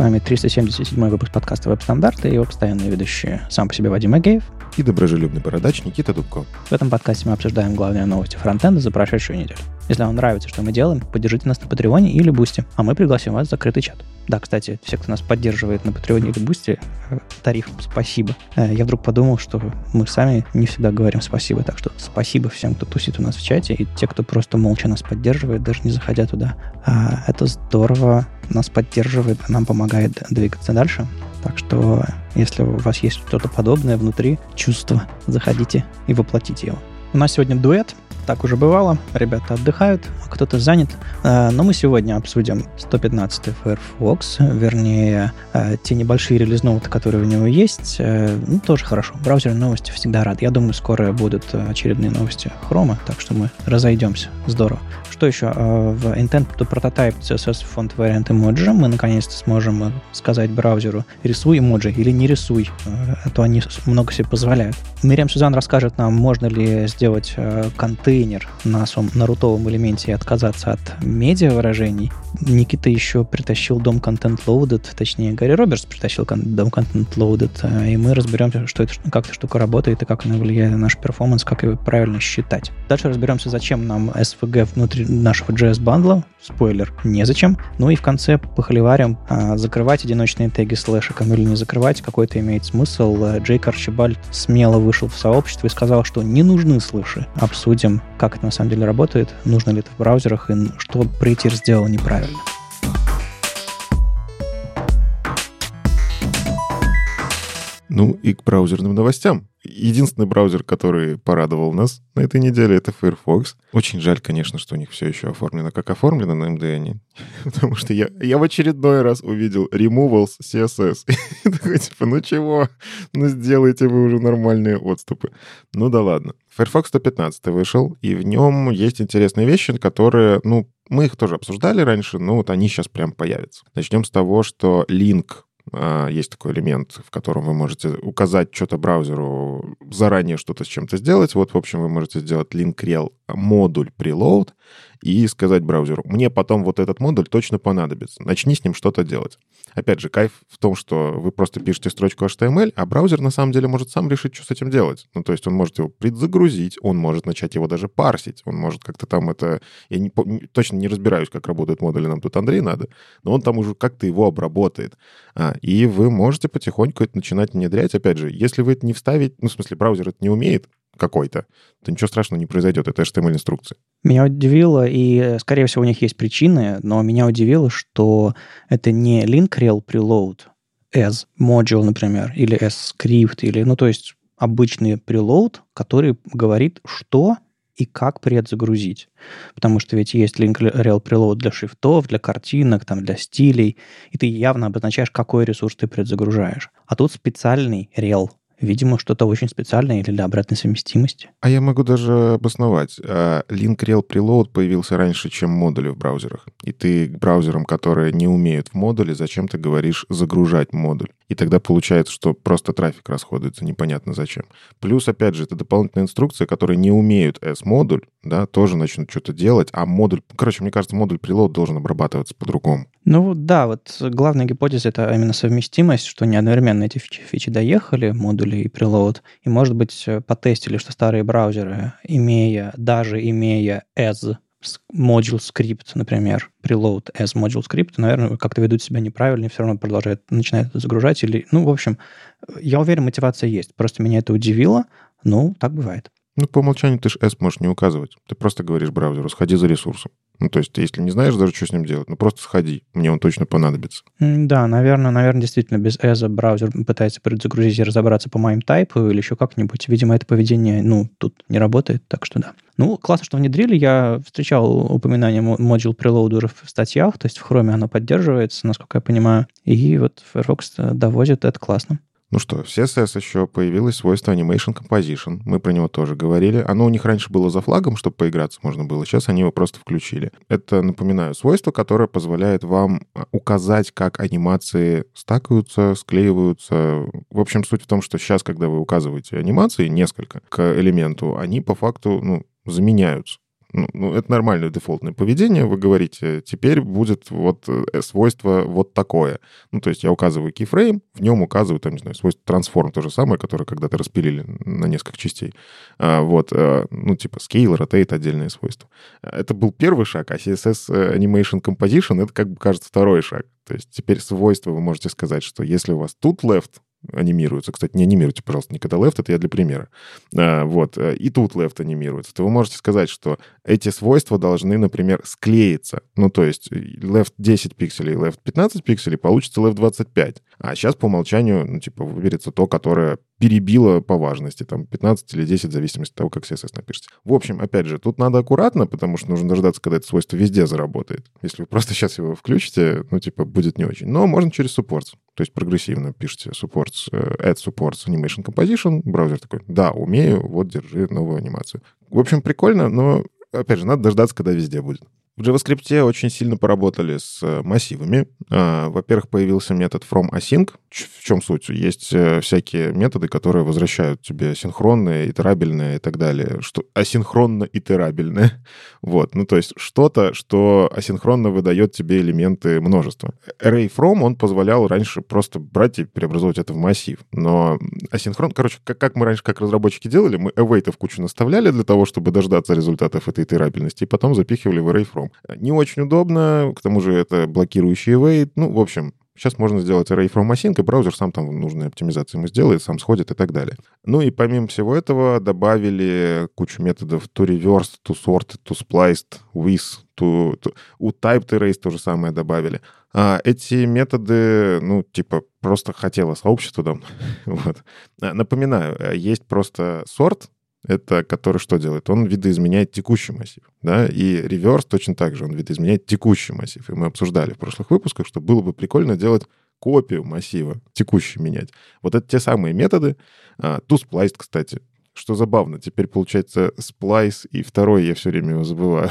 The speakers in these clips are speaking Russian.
С вами 377 выпуск подкаста «Веб-стандарты» и его постоянные ведущие. Сам по себе Вадим Макеев и доброжелюбный бородач Никита Дубко. В этом подкасте мы обсуждаем главные новости фронтенда за прошедшую неделю. Если вам нравится, что мы делаем, поддержите нас на Патреоне или Бусти, а мы пригласим вас в закрытый чат. Да, кстати, все, кто нас поддерживает на Патреоне или Бусти, э, тариф спасибо. Э, я вдруг подумал, что мы сами не всегда говорим спасибо, так что спасибо всем, кто тусит у нас в чате, и те, кто просто молча нас поддерживает, даже не заходя туда. А, это здорово, нас поддерживает, нам помогает двигаться дальше. Так что, если у вас есть что-то подобное внутри, чувство, заходите и воплотите его. У нас сегодня дуэт, так уже бывало. Ребята отдыхают, а кто-то занят. Э, но мы сегодня обсудим 115 Firefox, вернее, э, те небольшие релиз-ноуты, которые у него есть. Э, ну, тоже хорошо. Браузер новости всегда рад. Я думаю, скоро будут очередные новости Chrome, так что мы разойдемся. Здорово. Что еще? В Intent to Prototype CSS Font Variant Emoji мы наконец-то сможем сказать браузеру рисуй эмоджи или не рисуй, а то они много себе позволяют. Мириам Сюзан расскажет нам, можно ли сделать контент контейнер на своем на рутовом элементе и отказаться от медиа выражений. Никита еще притащил DOMContentLoaded, точнее, Гарри Робертс притащил DOMContentLoaded, а, и мы разберемся, что это, как эта штука работает и как она влияет на наш performance, как его правильно считать. Дальше разберемся, зачем нам SVG внутри нашего JS-бандла. Спойлер, незачем. Ну и в конце похоливарим, а, закрывать одиночные теги слэшиком или не закрывать, какой-то имеет смысл. Джейк Арчибальд смело вышел в сообщество и сказал, что не нужны слэши. Обсудим как это на самом деле работает, нужно ли это в браузерах и что Prettier сделал неправильно. Ну и к браузерным новостям. Единственный браузер, который порадовал нас на этой неделе, это Firefox. Очень жаль, конечно, что у них все еще оформлено как оформлено на MDN. Потому что я, я в очередной раз увидел removals CSS. И такой, типа, ну чего? Ну сделайте вы уже нормальные отступы. Ну да ладно. Firefox 115 вышел, и в нем есть интересные вещи, которые, ну, мы их тоже обсуждали раньше, но вот они сейчас прям появятся. Начнем с того, что а, есть такой элемент, в котором вы можете указать что-то браузеру, заранее что-то с чем-то сделать. Вот, в общем, вы можете сделать link-rel модуль preload, и сказать браузеру, мне потом вот этот модуль точно понадобится, начни с ним что-то делать. Опять же, кайф в том, что вы просто пишете строчку HTML, а браузер на самом деле может сам решить, что с этим делать. Ну, то есть он может его предзагрузить, он может начать его даже парсить, он может как-то там это... Я не, точно не разбираюсь, как работают модули, нам тут Андрей надо, но он там уже как-то его обработает. А, и вы можете потихоньку это начинать внедрять. Опять же, если вы это не вставите, ну, в смысле, браузер это не умеет, какой-то, то ничего страшного не произойдет. Это HTML-инструкция. Меня удивило, и, скорее всего, у них есть причины, но меня удивило, что это не link-rel preload as module, например, или as script, или, ну, то есть обычный preload, который говорит, что и как предзагрузить. Потому что ведь есть link-rel preload для шрифтов, для картинок, там, для стилей, и ты явно обозначаешь, какой ресурс ты предзагружаешь. А тут специальный rel Видимо, что-то очень специальное или для обратной совместимости. А я могу даже обосновать. А, Link Rel Preload появился раньше, чем модули в браузерах. И ты к браузерам, которые не умеют в модуле, зачем ты говоришь загружать модуль? И тогда получается, что просто трафик расходуется непонятно зачем. Плюс, опять же, это дополнительная инструкция, которые не умеют S-модуль, да, тоже начнут что-то делать, а модуль... Короче, мне кажется, модуль preload должен обрабатываться по-другому. Ну да, вот главная гипотеза — это именно совместимость, что не одновременно эти фичи, доехали, модули и preload, и, может быть, потестили, что старые браузеры, имея, даже имея as module script, например, preload as module script, наверное, как-то ведут себя неправильно и все равно продолжают, начинают загружать. Или, ну, в общем, я уверен, мотивация есть. Просто меня это удивило. Ну, так бывает. Ну, по умолчанию ты же S можешь не указывать. Ты просто говоришь браузеру, сходи за ресурсом. Ну, то есть, если не знаешь даже, что с ним делать, ну, просто сходи, мне он точно понадобится. Да, наверное, наверное, действительно, без ESA браузер пытается предзагрузить и разобраться по моим тайпу или еще как-нибудь. Видимо, это поведение, ну, тут не работает, так что да. Ну, классно, что внедрили. Я встречал упоминание Module Preloader в статьях, то есть в Chrome оно поддерживается, насколько я понимаю. И вот Firefox довозит, это классно. Ну что, в CSS еще появилось свойство Animation Composition. Мы про него тоже говорили. Оно у них раньше было за флагом, чтобы поиграться можно было. Сейчас они его просто включили. Это, напоминаю, свойство, которое позволяет вам а, указать, как анимации стакаются, склеиваются. В общем, суть в том, что сейчас, когда вы указываете анимации, несколько к элементу, они по факту ну, заменяются. Ну, ну, это нормальное дефолтное поведение. Вы говорите, теперь будет вот э, свойство вот такое. Ну, то есть я указываю keyframe, в нем указываю, там, не знаю, свойство transform, то же самое, которое когда-то распилили на несколько частей. А, вот, а, ну, типа scale, rotate, отдельные свойства. Это был первый шаг, а CSS э, Animation Composition — это, как бы, кажется, второй шаг. То есть теперь свойства вы можете сказать, что если у вас тут left, анимируется. Кстати, не анимируйте, пожалуйста, никогда left, это я для примера. А, вот, э, и тут left анимируется. То вы можете сказать, что эти свойства должны, например, склеиться. Ну, то есть left 10 пикселей, left 15 пикселей, получится left 25. А сейчас по умолчанию, ну, типа, выберется то, которое перебило по важности, там, 15 или 10, в зависимости от того, как CSS напишите. В общем, опять же, тут надо аккуратно, потому что нужно дождаться, когда это свойство везде заработает. Если вы просто сейчас его включите, ну, типа, будет не очень. Но можно через supports. То есть прогрессивно пишите supports, э, add supports animation composition, браузер такой, да, умею, вот, держи новую анимацию. В общем, прикольно, но, опять же, надо дождаться, когда везде будет. В JavaScript очень сильно поработали с э, массивами. А, во-первых, появился метод fromAsync. В чем суть? Есть э, всякие методы, которые возвращают тебе синхронные, итерабельные и так далее. Что асинхронно итерабельное. Вот. Ну, то есть что-то, что асинхронно выдает тебе элементы множества. Array from, он позволял раньше просто брать и преобразовывать это в массив. Но асинхрон... Короче, как, как мы раньше, как разработчики делали, мы await в кучу наставляли для того, чтобы дождаться результатов этой итерабельности, и потом запихивали в array from. Не очень удобно, к тому же это блокирующий await. Ну, в общем, Сейчас можно сделать array from async, и браузер сам там нужные оптимизации ему сделает, сам сходит и так далее. Ну и помимо всего этого добавили кучу методов to reverse, to sort, to spliced, with, to, to, у typed erase то же самое добавили. А эти методы, ну, типа, просто хотело сообщество там. вот. Напоминаю, есть просто sort, это который что делает? Он видоизменяет текущий массив. Да? И реверс точно так же, он видоизменяет текущий массив. И мы обсуждали в прошлых выпусках, что было бы прикольно делать копию массива, текущий менять. Вот это те самые методы. А, ToSpliced, кстати, что забавно, теперь получается splice, и второй я все время его забываю.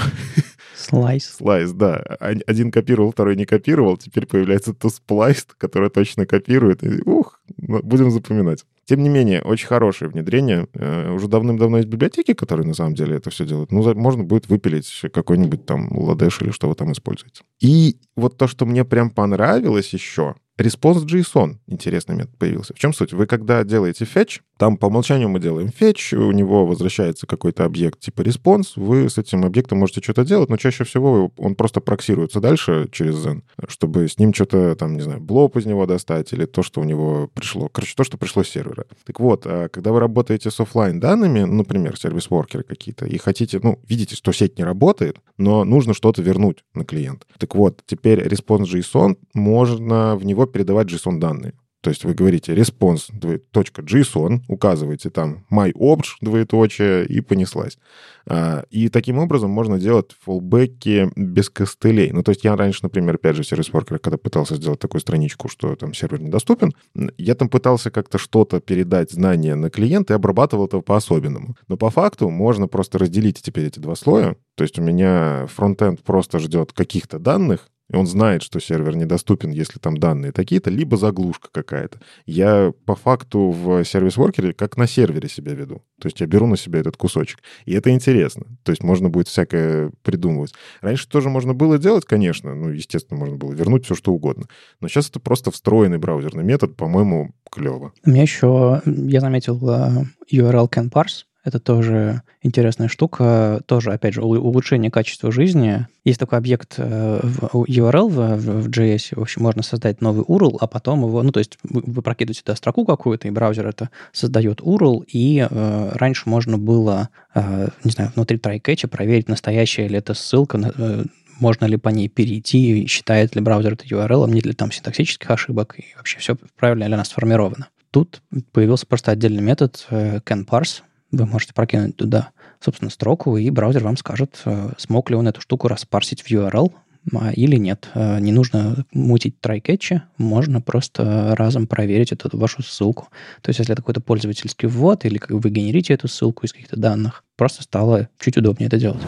Слайс. Слайс, да. Один копировал, второй не копировал. Теперь появляется ToSpliced, который точно копирует. И, ух, будем запоминать. Тем не менее, очень хорошее внедрение. Э, уже давным-давно есть библиотеки, которые на самом деле это все делают. Ну, можно будет выпилить какой-нибудь там ладеш или что вы там используете. И вот то, что мне прям понравилось еще, Response JSON интересный метод появился. В чем суть? Вы когда делаете fetch, там по умолчанию мы делаем fetch, у него возвращается какой-то объект типа response, вы с этим объектом можете что-то делать, но чаще всего он просто проксируется дальше через Zen, чтобы с ним что-то там, не знаю, блоп из него достать или то, что у него пришло. Короче, то, что пришло с сервера. Так вот, а когда вы работаете с офлайн данными, например, сервис-воркеры какие-то, и хотите, ну, видите, что сеть не работает, но нужно что-то вернуть на клиент. Так вот, теперь response JSON можно в него передавать JSON-данные. То есть вы говорите response, .json, указываете там myObj, двоеточие, и понеслась. А, и таким образом можно делать фоллбеки без костылей. Ну, то есть я раньше, например, опять же, сервис Worker, когда пытался сделать такую страничку, что там сервер недоступен, я там пытался как-то что-то передать знания на клиент и обрабатывал это по-особенному. Но по факту можно просто разделить теперь эти два слоя. То есть у меня фронтенд просто ждет каких-то данных, и он знает, что сервер недоступен, если там данные такие-то, либо заглушка какая-то. Я по факту в сервис-воркере как на сервере себя веду. То есть я беру на себя этот кусочек. И это интересно. То есть можно будет всякое придумывать. Раньше тоже можно было делать, конечно. Ну, естественно, можно было вернуть все, что угодно. Но сейчас это просто встроенный браузерный метод, по-моему, клево. У меня еще, я заметил, э, URL can parse это тоже интересная штука, тоже, опять же, улучшение качества жизни. Есть такой объект э, URL в, в JS, в общем, можно создать новый URL, а потом его, ну, то есть вы, вы прокидываете туда строку какую-то, и браузер это создает URL, и э, раньше можно было, э, не знаю, внутри трайкетча проверить, настоящая ли это ссылка, э, можно ли по ней перейти, считает ли браузер это URL, нет ли там синтаксических ошибок, и вообще все правильно ли она сформирована. Тут появился просто отдельный метод э, canparse, вы можете прокинуть туда, собственно, строку, и браузер вам скажет, э, смог ли он эту штуку распарсить в URL а, или нет. Э, не нужно мутить трайкетчи, можно просто разом проверить эту вашу ссылку. То есть, если это какой-то пользовательский ввод, или вы генерите эту ссылку из каких-то данных, просто стало чуть удобнее это делать.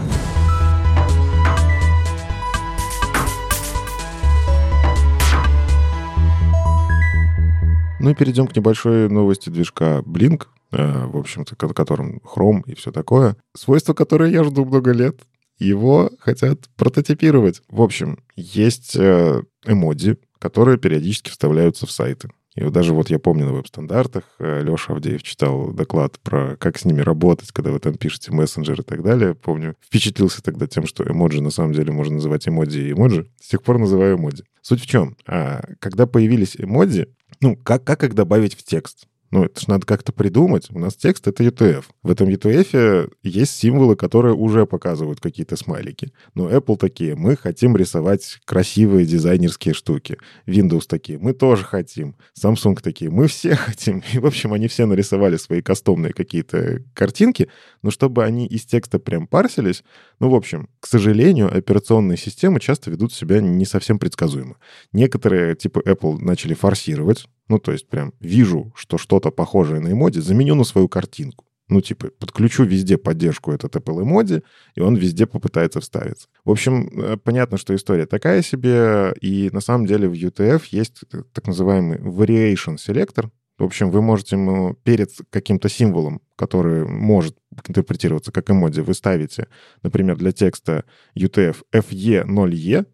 Ну и перейдем к небольшой новости движка Blink. Э, в общем-то, которым Chrome и все такое. Свойство, которое я жду много лет. его хотят прототипировать. В общем, есть э, эмодзи, которые периодически вставляются в сайты. И вот даже вот я помню на веб-стандартах э, Леша Авдеев читал доклад про как с ними работать, когда вы там пишете мессенджер и так далее. Помню, впечатлился тогда тем, что эмоджи на самом деле можно называть эмодзи и эмоджи. С тех пор называю эмодзи. Суть в чем? А, когда появились эмодзи, ну, как, как их добавить в текст? Ну, это же надо как-то придумать. У нас текст — это UTF. В этом UTF есть символы, которые уже показывают какие-то смайлики. Но Apple такие, мы хотим рисовать красивые дизайнерские штуки. Windows такие, мы тоже хотим. Samsung такие, мы все хотим. И, в общем, они все нарисовали свои кастомные какие-то картинки, но чтобы они из текста прям парсились, ну, в общем, к сожалению, операционные системы часто ведут себя не совсем предсказуемо. Некоторые, типа Apple, начали форсировать, ну, то есть прям вижу, что что-то похожее на эмоди, заменю на свою картинку. Ну, типа, подключу везде поддержку этот Apple эмоди, и он везде попытается вставиться. В общем, э, понятно, что история такая себе, и на самом деле в UTF есть так называемый variation selector. В общем, вы можете ему перед каким-то символом, который может интерпретироваться как эмодзи, вы ставите, например, для текста UTF FE0E,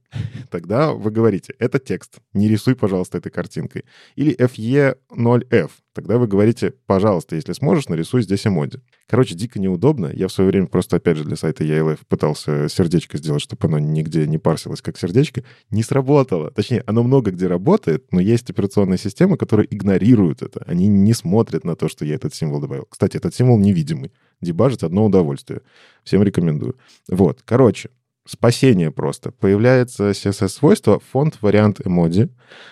тогда вы говорите, это текст, не рисуй, пожалуйста, этой картинкой. Или FE0F, тогда вы говорите, пожалуйста, если сможешь, нарисуй здесь эмодзи. Короче, дико неудобно. Я в свое время просто, опять же, для сайта ELF пытался сердечко сделать, чтобы оно нигде не парсилось как сердечко. Не сработало. Точнее, оно много где работает, но есть операционные системы, которые игнорируют это. Они не смотрят на то, что я этот символ добавил. Кстати, этот символ невидимый. Дебажить одно удовольствие. Всем рекомендую. Вот, короче, спасение просто. Появляется CSS-свойство фонд вариант эмодзи,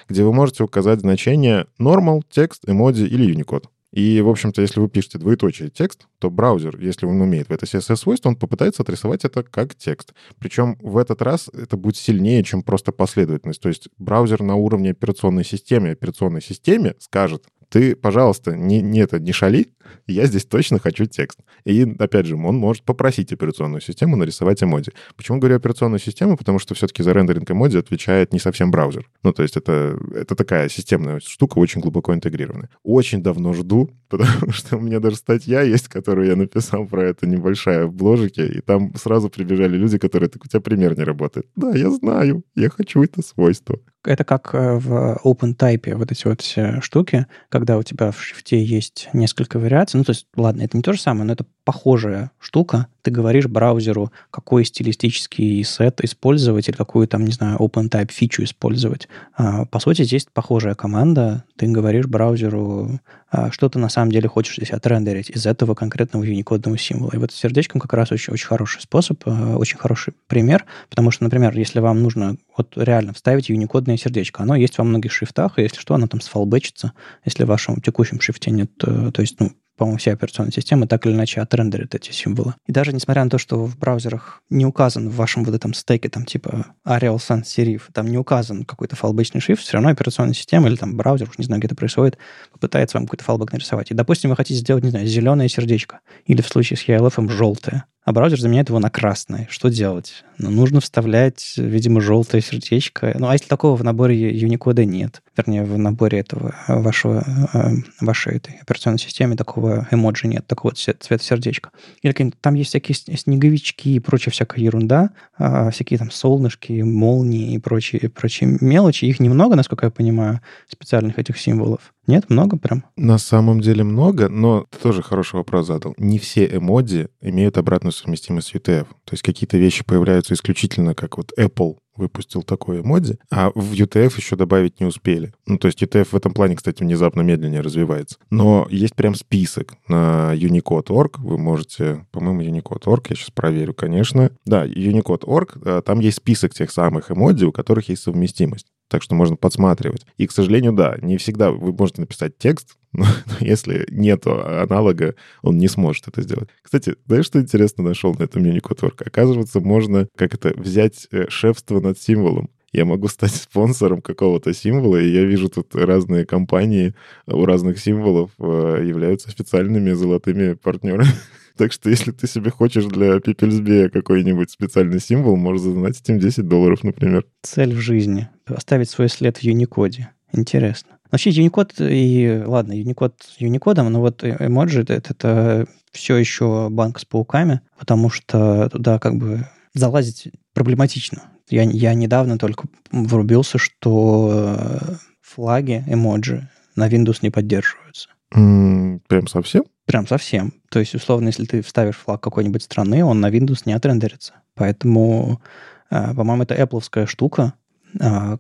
где вы можете указать значение normal, текст, эмодзи или Unicode. И, в общем-то, если вы пишете двоеточие текст, то браузер, если он умеет в это CSS-свойство, он попытается отрисовать это как текст. Причем в этот раз это будет сильнее, чем просто последовательность. То есть браузер на уровне операционной системы, операционной системе скажет, ты, пожалуйста, не, не это, не шали, я здесь точно хочу текст. И, опять же, он может попросить операционную систему нарисовать эмодзи. Почему говорю операционную систему? Потому что все-таки за рендеринг эмодзи отвечает не совсем браузер. Ну, то есть это, это такая системная штука, очень глубоко интегрированная. Очень давно жду, потому что у меня даже статья есть, которую я написал про это небольшая в бложике, и там сразу прибежали люди, которые так, у тебя пример не работает. Да, я знаю, я хочу это свойство. Это как э, в OpenType вот эти вот все штуки, когда у тебя в шрифте есть несколько вариаций. Ну, то есть, ладно, это не то же самое, но это похожая штука. Ты говоришь браузеру, какой стилистический сет использовать или какую там, не знаю, OpenType фичу использовать. А, по сути, здесь похожая команда. Ты говоришь браузеру, а, что ты на самом деле хочешь здесь отрендерить из этого конкретного юникодного символа. И вот с сердечком как раз очень, очень хороший способ, а, очень хороший пример, потому что, например, если вам нужно вот реально вставить юникодное сердечко, оно есть во многих шрифтах, и если что, оно там сфалбечится, если в вашем текущем шрифте нет, э, то есть, ну, по-моему, все операционные системы так или иначе отрендерят эти символы. И даже несмотря на то, что в браузерах не указан в вашем вот этом стеке, там типа Arial Sans Serif, там не указан какой-то фалбечный шрифт, все равно операционная система или там браузер, уж не знаю, где это происходит, попытается вам какой-то фалбэк нарисовать. И, допустим, вы хотите сделать, не знаю, зеленое сердечко, или в случае с ELF желтое а браузер заменяет его на красный. Что делать? Ну, нужно вставлять, видимо, желтое сердечко. Ну, а если такого в наборе Unicode нет, вернее, в наборе этого вашего, э, вашей этой операционной системы такого эмоджи нет, такого цвета сердечка. Или там есть всякие снеговички и прочая всякая ерунда, а, всякие там солнышки, молнии и прочие, прочие мелочи. Их немного, насколько я понимаю, специальных этих символов. Нет, много прям? На самом деле много, но ты тоже хороший вопрос задал. Не все эмодзи имеют обратную совместимость с UTF. То есть какие-то вещи появляются исключительно как вот Apple выпустил такое эмодзи, а в UTF еще добавить не успели. Ну, то есть UTF в этом плане, кстати, внезапно медленнее развивается. Но есть прям список на Unicode.org. Вы можете, по-моему, Unicode.org, я сейчас проверю, конечно. Да, Unicode.org, э, там есть список тех самых эмодзи, у которых есть совместимость так что можно подсматривать. И, к сожалению, да, не всегда вы можете написать текст, но если нет аналога, он не сможет это сделать. Кстати, знаешь, что интересно нашел на этом Unicode Оказывается, можно как это взять э, шефство над символом я могу стать спонсором какого-то символа, и я вижу тут разные компании у разных символов э, являются официальными золотыми партнерами. Так что если ты себе хочешь для Пипельсбея какой-нибудь специальный символ, можешь задонатить им 10 долларов, например. Цель в жизни — оставить свой след в Юникоде. Интересно. Вообще Unicode и... Ладно, Unicode Unicode, но вот эмоджи это, это все еще банк с пауками, потому что туда как бы залазить проблематично. Я, я недавно только врубился, что э, флаги, эмоджи на Windows не поддерживаются. М, Прям совсем? Прям совсем. То есть, условно, если ты вставишь флаг какой-нибудь страны, он на Windows не отрендерится. Поэтому, э, по-моему, это Apple штука,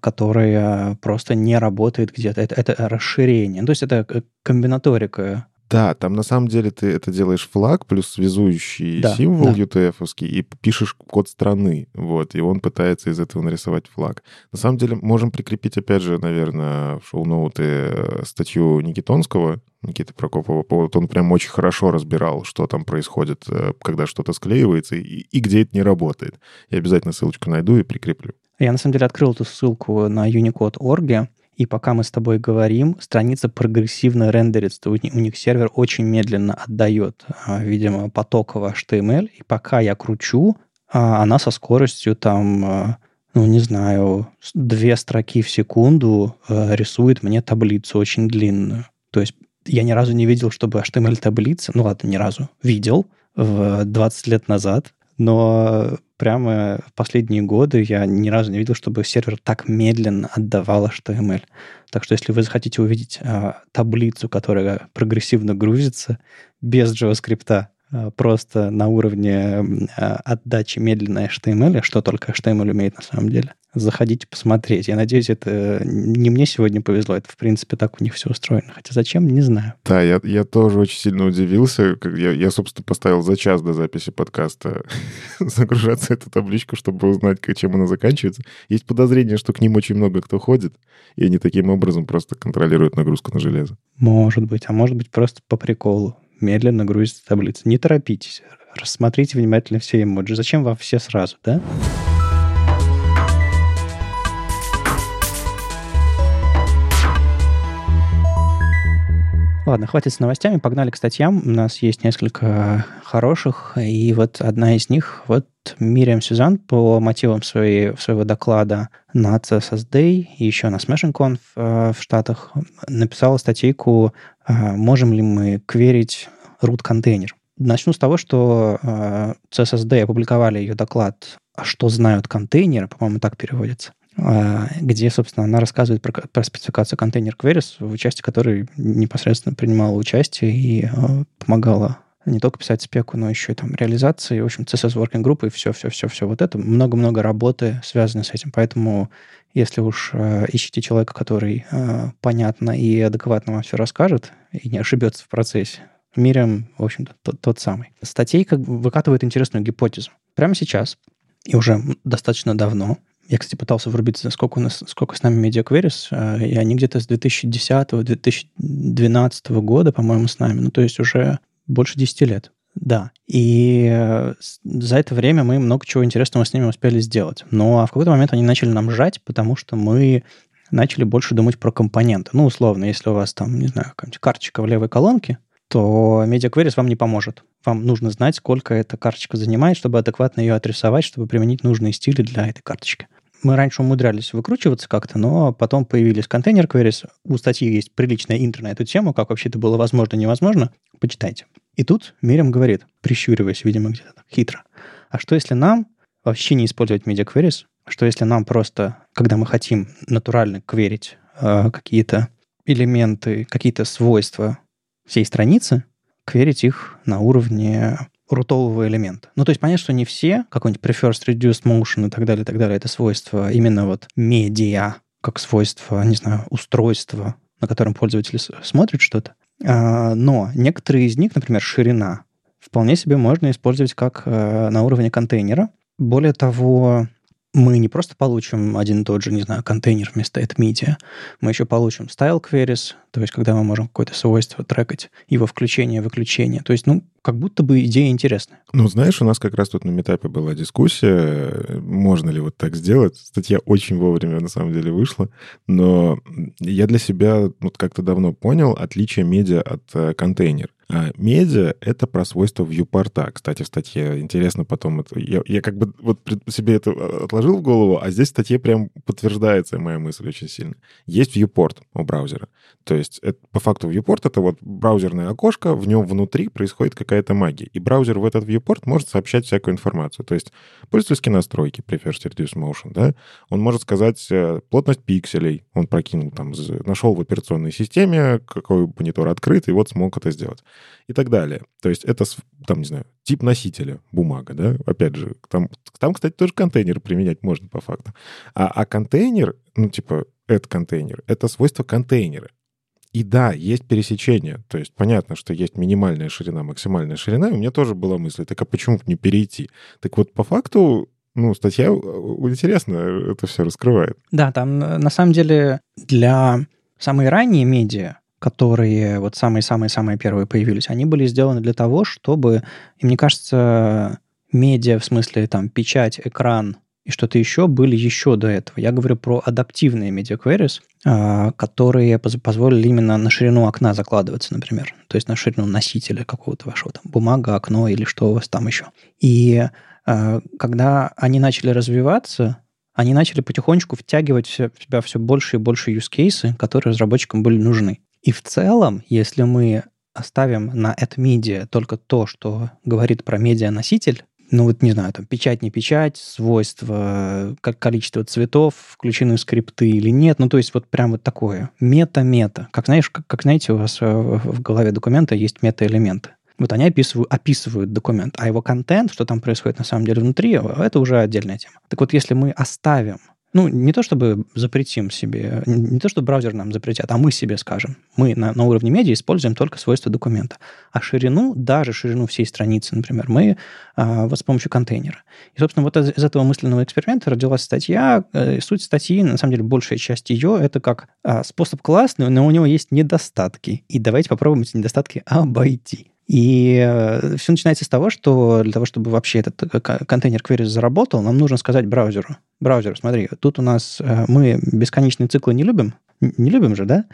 которая просто не работает где-то. Это, это расширение. То есть это э, комбинаторика Да, там на самом деле ты это делаешь флаг плюс связующий Да, символ да. UTF-овский и пишешь код страны, вот, и он пытается из этого нарисовать флаг. На самом деле можем прикрепить, опять же, наверное, в шоу-ноуты э, статью Никитонского, Никиты Прокопова. Вот он прям очень хорошо разбирал, что там происходит, э, когда что-то склеивается и, и где это не работает. Я обязательно ссылочку найду и прикреплю. Я, на самом деле, открыл эту ссылку на Unicode.org, и пока мы с тобой говорим, страница прогрессивно рендерится. У, ни- у них сервер очень медленно отдает, а, видимо, потоковый HTML, и пока я кручу, а, она со скоростью там, а, ну, не знаю, две строки в секунду рисует мне таблицу очень длинную. То есть я ни разу не видел, чтобы HTML-таблица, ну ладно, ни разу, видел в 20 лет назад, но прямо в последние годы я ни разу не видел, чтобы сервер так медленно отдавал HTML. Так что если вы захотите увидеть а, таблицу, которая прогрессивно грузится без JavaScript, просто на уровне а, отдачи медленной HTML, что только HTML умеет на самом деле, заходите посмотреть. Я надеюсь, это не мне сегодня повезло, это в принципе так у них все устроено. Хотя зачем, не знаю. Да, я, я тоже очень сильно удивился. Я, я, собственно, поставил за час до записи подкаста загружаться эту табличку, чтобы узнать, чем она заканчивается. Есть подозрение, что к ним очень много кто ходит, и они таким образом просто контролируют нагрузку на железо. Может быть, а может быть просто по приколу. Медленно грузится таблица. Не торопитесь. Рассмотрите внимательно все эмоджи. Зачем вам все сразу, да? Ладно, хватит с новостями, погнали к статьям. У нас есть несколько хороших, и вот одна из них, вот Мириам Сюзан по мотивам своей, своего доклада на CSS и еще на SmashingConf э, в Штатах написала статейку «Можем ли мы кверить root-контейнер?». Начну с того, что э, CSS Day опубликовали ее доклад «А что знают контейнеры?», по-моему, так переводится э, где, собственно, она рассказывает про, про спецификацию контейнер queries, в участии которой непосредственно принимала участие и э, помогала не только писать спеку, но еще и там реализации, в общем, CSS Working Group и все-все-все-все вот это. Много-много работы связано с этим. Поэтому если уж э, ищете человека, который э, понятно и адекватно вам все расскажет и не ошибется в процессе, Мириам, в общем-то, тот, тот самый. Статейка выкатывает интересную гипотезу. Прямо сейчас, и уже достаточно давно, я, кстати, пытался врубиться, сколько у нас, сколько с нами Queries, э, и они где-то с 2010-2012 года, по-моему, с нами. Ну, то есть уже больше 10 лет. Да. И э, за это время мы много чего интересного с ними успели сделать. Но в какой-то момент они начали нам жать, потому что мы начали больше думать про компоненты. Ну, условно, если у вас там, не знаю, какая-нибудь карточка в левой колонке, то Media Queries вам не поможет. Вам нужно знать, сколько эта карточка занимает, чтобы адекватно ее отрисовать, чтобы применить нужные стили для этой карточки. Мы раньше умудрялись выкручиваться как-то, но потом появились контейнер queries. У статьи есть приличная интро на эту тему, как вообще это было возможно, невозможно. Почитайте. И тут Мирим говорит, прищуриваясь, видимо, где-то так хитро, а что если нам вообще не использовать media queries? Что если нам просто, когда мы хотим натурально кверить э, какие-то элементы, какие-то свойства всей страницы, кверить их на уровне рутового элемента. Ну, то есть понятно, что не все, какой-нибудь prefers, reduced motion и так далее, и так далее, это свойства именно вот медиа, как свойство, не знаю, устройства, на котором пользователь смотрит что-то. А, но некоторые из них, например, ширина, вполне себе можно использовать как э, на уровне контейнера. Более того, мы не просто получим один и тот же, не знаю, контейнер вместо media, мы еще получим style queries, то есть когда мы можем какое-то свойство трекать, его включение, выключение. То есть, ну, как будто бы идея интересная. Ну, знаешь, у нас как раз тут на метапе была дискуссия, можно ли вот так сделать. Статья очень вовремя, на самом деле, вышла. Но я для себя вот как-то давно понял отличие медиа от э, контейнер. А медиа — это про свойства viewport. Кстати, в статье интересно потом... Это, я, я как бы вот себе это э, отложил в голову, а здесь в статье прям подтверждается моя мысль очень сильно. Есть viewport у браузера. То есть это, по факту viewport — это вот браузерное окошко, в нем внутри происходит какая какая-то магия. И браузер в этот viewport может сообщать всякую информацию. То есть пользовательские настройки, prefers reduce motion, да, он может сказать э, плотность пикселей, он прокинул там, нашел в операционной системе, какой монитор открыт, и вот смог это сделать. И так далее. То есть это, там, не знаю, тип носителя, бумага, да, опять же, там, там кстати, тоже контейнер применять можно по факту. А, а контейнер, ну, типа, это контейнер, это свойство контейнера. И да, есть пересечение. То есть понятно, что есть минимальная ширина, максимальная ширина. И у меня тоже была мысль, так а почему не перейти? Так вот, по факту, ну, статья э, интересно это все раскрывает. Да, там э, на самом деле для самой ранней медиа, которые вот самые-самые-самые первые появились, они были сделаны для того, чтобы, и мне кажется, медиа, в смысле там печать, экран, и что-то еще были еще до этого. Я говорю про адаптивные media queries, а, которые позволили именно на ширину окна закладываться, например. То есть на ширину носителя какого-то вашего там бумага, окно или что у вас там еще. И а, когда они начали развиваться, они начали потихонечку втягивать в себя все больше и больше use cases, которые разработчикам были нужны. И в целом, если мы оставим на AdMedia только то, что говорит про медиа-носитель, ну вот не знаю, там печать, не печать, свойства, как количество цветов, включены скрипты или нет. Ну, то есть вот прям вот такое. Мета-мета. Как знаешь, как, как знаете, у вас э, в голове документа есть мета-элементы. Вот они описывают, описывают документ, а его контент, что там происходит на самом деле внутри, это уже отдельная тема. Так вот, если мы оставим ну, не то чтобы запретим себе, не то чтобы браузер нам запретят, а мы себе скажем. Мы на, на уровне медиа используем только свойства документа. А ширину, даже ширину всей страницы, например, мы а, вот с помощью контейнера. И, собственно, вот из, из этого мысленного эксперимента родилась статья. Э, суть статьи, на самом деле, большая часть ее, это как а, способ классный, но у него есть недостатки. И давайте попробуем эти недостатки обойти. И э, все начинается с того, что для того, чтобы вообще этот э, контейнер query заработал, нам нужно сказать браузеру, браузер, смотри, тут у нас э, мы бесконечные циклы не любим, не любим же, да?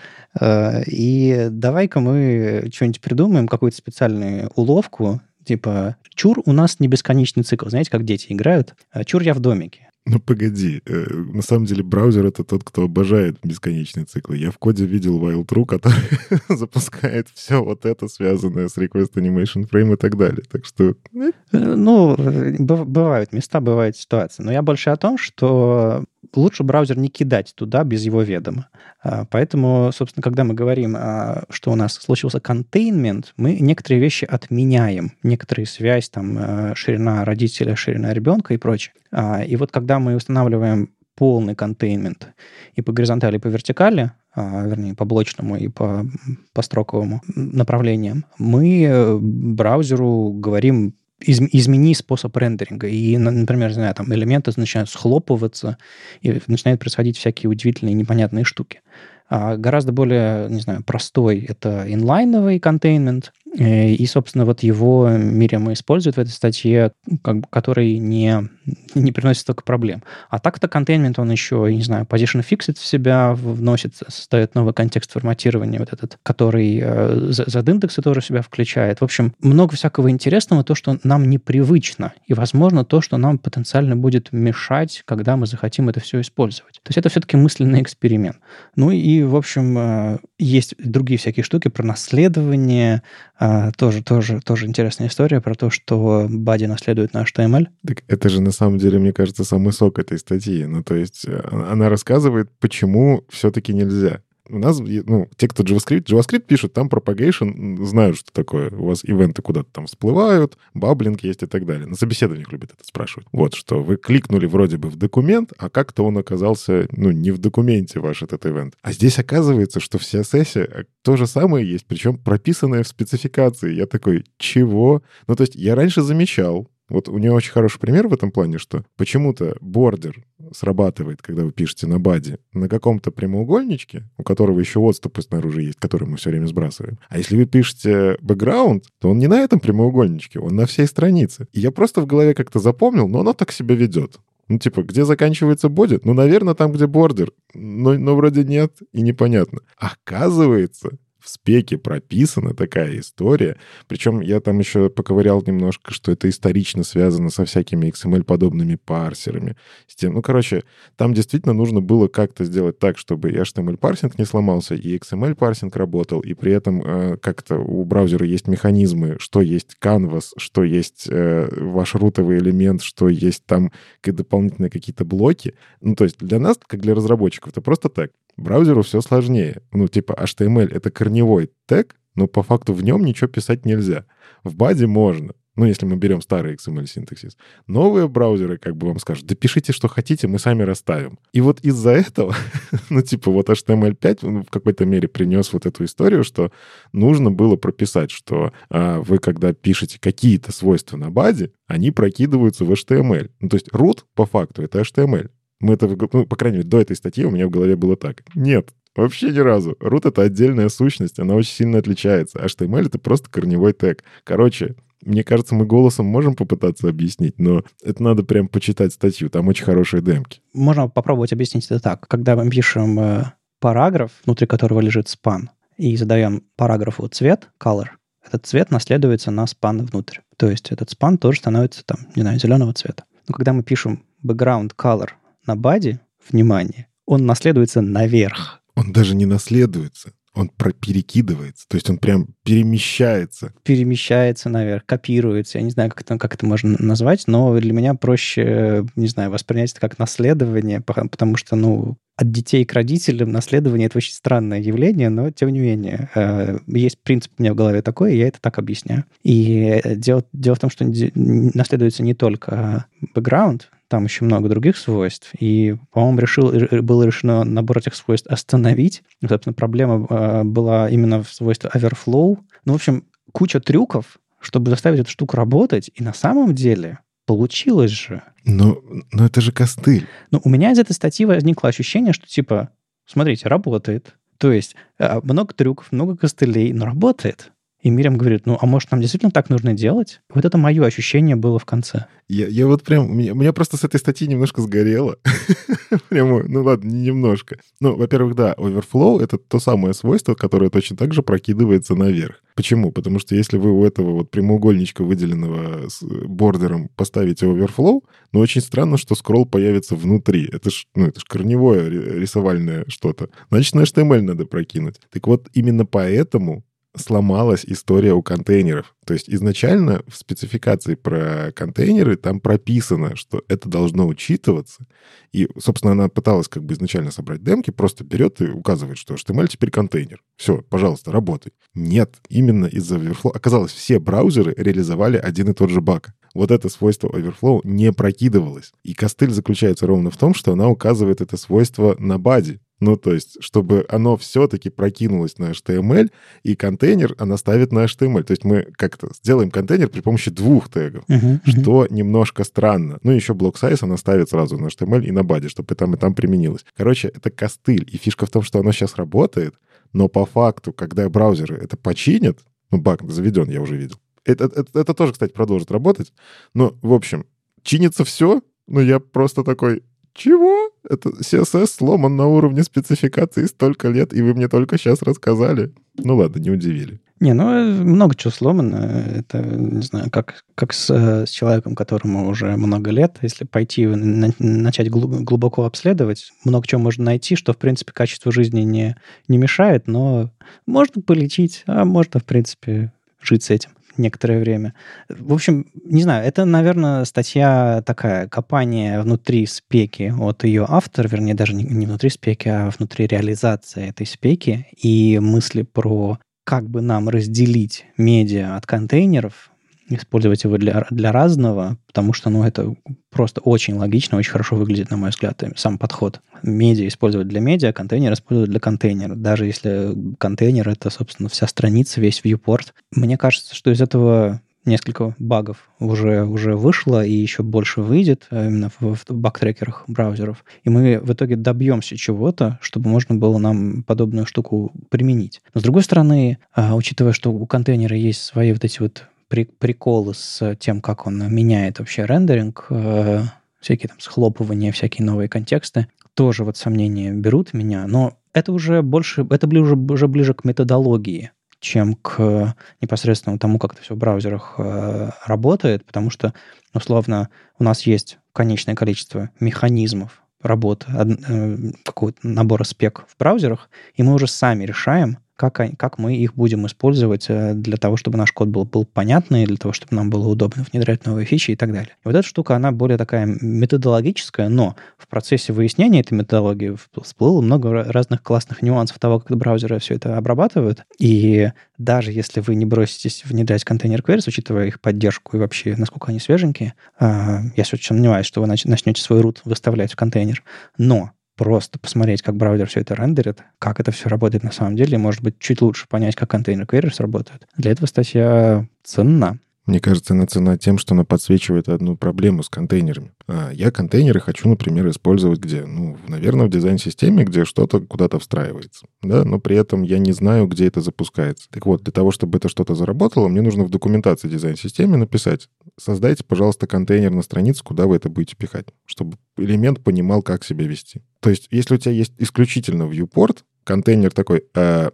И давай-ка мы что-нибудь придумаем, какую-то специальную уловку, типа, чур у нас не бесконечный цикл. Знаете, как дети играют? Чур я в домике. Ну, погоди. Э, на самом деле браузер — это тот, кто обожает бесконечные циклы. Я в коде видел while true, который запускает все вот это, связанное с request animation frame и так далее. Так что... Э, ну, бывают места, бывают ситуации. Но я больше о том, что лучше браузер не кидать туда без его ведома. А, поэтому, собственно, когда мы говорим, а, что у нас случился containment, мы некоторые вещи отменяем. Некоторые связь, там, ширина родителя, ширина ребенка и прочее. И вот когда мы устанавливаем полный контейнмент и по горизонтали, и по вертикали, вернее, по блочному и по, по строковому направлениям, мы э, браузеру говорим из, измени способ рендеринга. И, например, не знаю, там элементы начинают схлопываться, и начинают происходить всякие удивительные непонятные штуки. А гораздо более, не знаю, простой это инлайновый контейнмент, и, собственно, вот его Мирим использует в этой статье, как который не, не приносит столько проблем. А так-то контейнмент, он еще, не знаю, position fixed в себя вносит, создает новый контекст форматирования, вот этот, который э, за индексы тоже в себя включает. В общем, много всякого интересного, то, что нам непривычно, и, возможно, то, что нам потенциально будет мешать, когда мы захотим это все использовать. То есть это все-таки мысленный эксперимент. Ну и, в общем, э, есть другие всякие штуки про наследование, а, тоже, тоже, тоже интересная история про то, что Бади наследует на HTML. Так это же на самом деле, мне кажется, самый сок этой статьи. Ну, то есть э, она рассказывает, почему все-таки нельзя у нас, ну, те, кто JavaScript, JavaScript пишут, там propagation, знают, что такое. У вас ивенты куда-то там всплывают, баблинг есть и так далее. На собеседованиях любят это спрашивать. Вот, что вы кликнули вроде бы в документ, а как-то он оказался, ну, не в документе ваш этот ивент. А здесь оказывается, что в CSS э, то же самое есть, причем прописанное в спецификации. Я такой, чего? Ну, то есть я раньше замечал, вот у нее очень хороший пример в этом плане, что почему-то бордер срабатывает, когда вы пишете на баде, на каком-то прямоугольничке, у которого еще отступы снаружи есть, которые мы все время сбрасываем. А если вы пишете бэкграунд, то он не на этом прямоугольничке, он на всей странице. И я просто в голове как-то запомнил, но оно так себя ведет. Ну, типа, где заканчивается бодит? Ну, наверное, там, где бордер. Но, но вроде нет и непонятно. Оказывается, в спеке прописана такая история. Причем я там еще поковырял немножко, что это исторично связано со всякими XML-подобными парсерами. С тем, ну, короче, там действительно нужно было как-то сделать так, чтобы и HTML-парсинг не сломался, и XML-парсинг работал, и при этом э, как-то у браузера есть механизмы, что есть Canvas, что есть э, ваш рутовый элемент, что есть там дополнительные какие-то блоки. Ну, то есть для нас, как для разработчиков, это просто так. Браузеру все сложнее. Ну, типа HTML — это корневой тег, но по факту в нем ничего писать нельзя. В базе можно. Ну, если мы берем старый XML синтаксис. Новые браузеры как бы вам скажут, да что хотите, мы сами расставим. И вот из-за этого, ну, типа, вот HTML5 в какой-то мере принес вот эту историю, что нужно было прописать, что а, вы, когда пишете какие-то свойства на базе, они прокидываются в HTML. Ну, то есть root, по факту, это HTML. Мы это, ну, по крайней мере, до этой статьи у меня в голове было так. Нет, Вообще ни разу. Root — это отдельная сущность, она очень сильно отличается. HTML — это просто корневой тег. Короче, мне кажется, мы голосом можем попытаться объяснить, но это надо прям почитать статью, там очень хорошие демки. Можно попробовать объяснить это так. Когда мы пишем э, параграф, внутри которого лежит спан, и задаем параграфу цвет, color, этот цвет наследуется на спан внутрь. То есть этот спан тоже становится там, не знаю, зеленого цвета. Но когда мы пишем background color на баде, внимание, он наследуется наверх. Он даже не наследуется. Он перекидывается, то есть он прям перемещается. Перемещается наверх, копируется. Я не знаю, как это, как это можно назвать, но для меня проще, не знаю, воспринять это как наследование, потому что, ну, от детей к родителям наследование — это очень странное явление, но тем не менее. Э, есть принцип у меня в голове такой, и я это так объясняю. И э, дело, дело в том, что наследуется не только бэкграунд, там еще много других свойств. И, по-моему, решил, было решено набор этих свойств остановить. Собственно, проблема э, была именно в свойстве overflow. Ну, в общем, куча трюков, чтобы заставить эту штуку работать. И на самом деле получилось же. Но, но это же костыль. Ну, у меня из этой статьи возникло ощущение, что типа, смотрите, работает. То есть э, много трюков, много костылей, но работает. И Мирям говорит, ну, а может, нам действительно так нужно делать? Вот это мое ощущение было в конце. Я, я вот прям... У меня, у меня просто с этой статьи немножко сгорело. Прямо, ну ладно, не немножко. Ну, во-первых, да, overflow — это то самое свойство, которое точно так же прокидывается наверх. Почему? Потому что если вы у этого вот прямоугольничка, выделенного с бордером, поставите overflow, ну, очень странно, что скролл появится внутри. Это ж, ну, это ж корневое рисовальное что-то. Значит, на HTML надо прокинуть. Так вот, именно поэтому сломалась история у контейнеров. То есть изначально в спецификации про контейнеры там прописано, что это должно учитываться. И, собственно, она пыталась как бы изначально собрать демки, просто берет и указывает, что HTML теперь контейнер. Все, пожалуйста, работай. Нет, именно из-за Overflow. Оказалось, все браузеры реализовали один и тот же баг. Вот это свойство Overflow не прокидывалось. И костыль заключается ровно в том, что она указывает это свойство на баде. Ну, то есть, чтобы оно все-таки прокинулось на HTML, и контейнер она ставит на HTML. То есть мы как-то сделаем контейнер при помощи двух тегов, uh-huh, uh-huh. что немножко странно. Ну, еще блок size она ставит сразу на HTML и на баде, чтобы и там, и там применилось. Короче, это костыль. И фишка в том, что оно сейчас работает, но по факту, когда браузеры это починят, ну, баг заведен, я уже видел. Это, это, это тоже, кстати, продолжит работать. Но, в общем, чинится все, но я просто такой, чего? Это CSS сломан на уровне спецификации столько лет, и вы мне только сейчас рассказали. Ну ладно, не удивили. Не, ну много чего сломано. Это, не знаю, как, как с, с человеком, которому уже много лет, если пойти на, начать глубоко обследовать, много чего можно найти, что, в принципе, качеству жизни не, не мешает, но можно полечить, а можно, в принципе, жить с этим некоторое время. В общем, не знаю, это, наверное, статья такая, копание внутри спеки от ее автора, вернее, даже не, внутри спеки, а внутри реализации этой спеки и мысли про как бы нам разделить медиа от контейнеров, использовать его для, для разного, потому что, ну, это просто очень логично, очень хорошо выглядит, на мой взгляд, сам подход. Медиа использовать для медиа, контейнер использовать для контейнера. Даже если контейнер — это, собственно, вся страница, весь viewport. Мне кажется, что из этого несколько багов уже, уже вышло и еще больше выйдет а именно в, в баг-трекерах браузеров. И мы в итоге добьемся чего-то, чтобы можно было нам подобную штуку применить. Но с другой стороны, а, учитывая, что у контейнера есть свои вот эти вот при, приколы с тем, как он меняет вообще рендеринг, э, всякие там схлопывания, всякие новые контексты, тоже вот сомнения берут меня, но это уже больше, это ближе, уже ближе к методологии, чем к непосредственно тому, как это все в браузерах э, работает, потому что, условно, у нас есть конечное количество механизмов работы э, какого-то набора спек в браузерах, и мы уже сами решаем, как, как мы их будем использовать э, для того, чтобы наш код был, был понятный, для того, чтобы нам было удобно внедрять новые фичи и так далее. И вот эта штука, она более такая методологическая, но в процессе выяснения этой методологии всплыло много разных классных нюансов того, как браузеры все это обрабатывают. И даже если вы не броситесь внедрять контейнер queries, учитывая их поддержку и вообще, насколько они свеженькие, а, я все-таки сомневаюсь, что вы начнете свой root выставлять в контейнер. Но просто посмотреть, как браузер все это рендерит, как это все работает на самом деле, и, может быть, чуть лучше понять, как контейнер queries работают. Для этого статья ценна. Мне кажется, она цена тем, что она подсвечивает одну проблему с контейнерами. А я контейнеры хочу, например, использовать где? Ну, наверное, в дизайн-системе, где что-то куда-то встраивается. Да? Но при этом я не знаю, где это запускается. Так вот, для того, чтобы это что-то заработало, мне нужно в документации дизайн-системе написать, создайте, пожалуйста, контейнер на странице, куда вы это будете пихать, чтобы элемент понимал, как себя вести. То есть, если у тебя есть исключительно viewport, контейнер такой, э,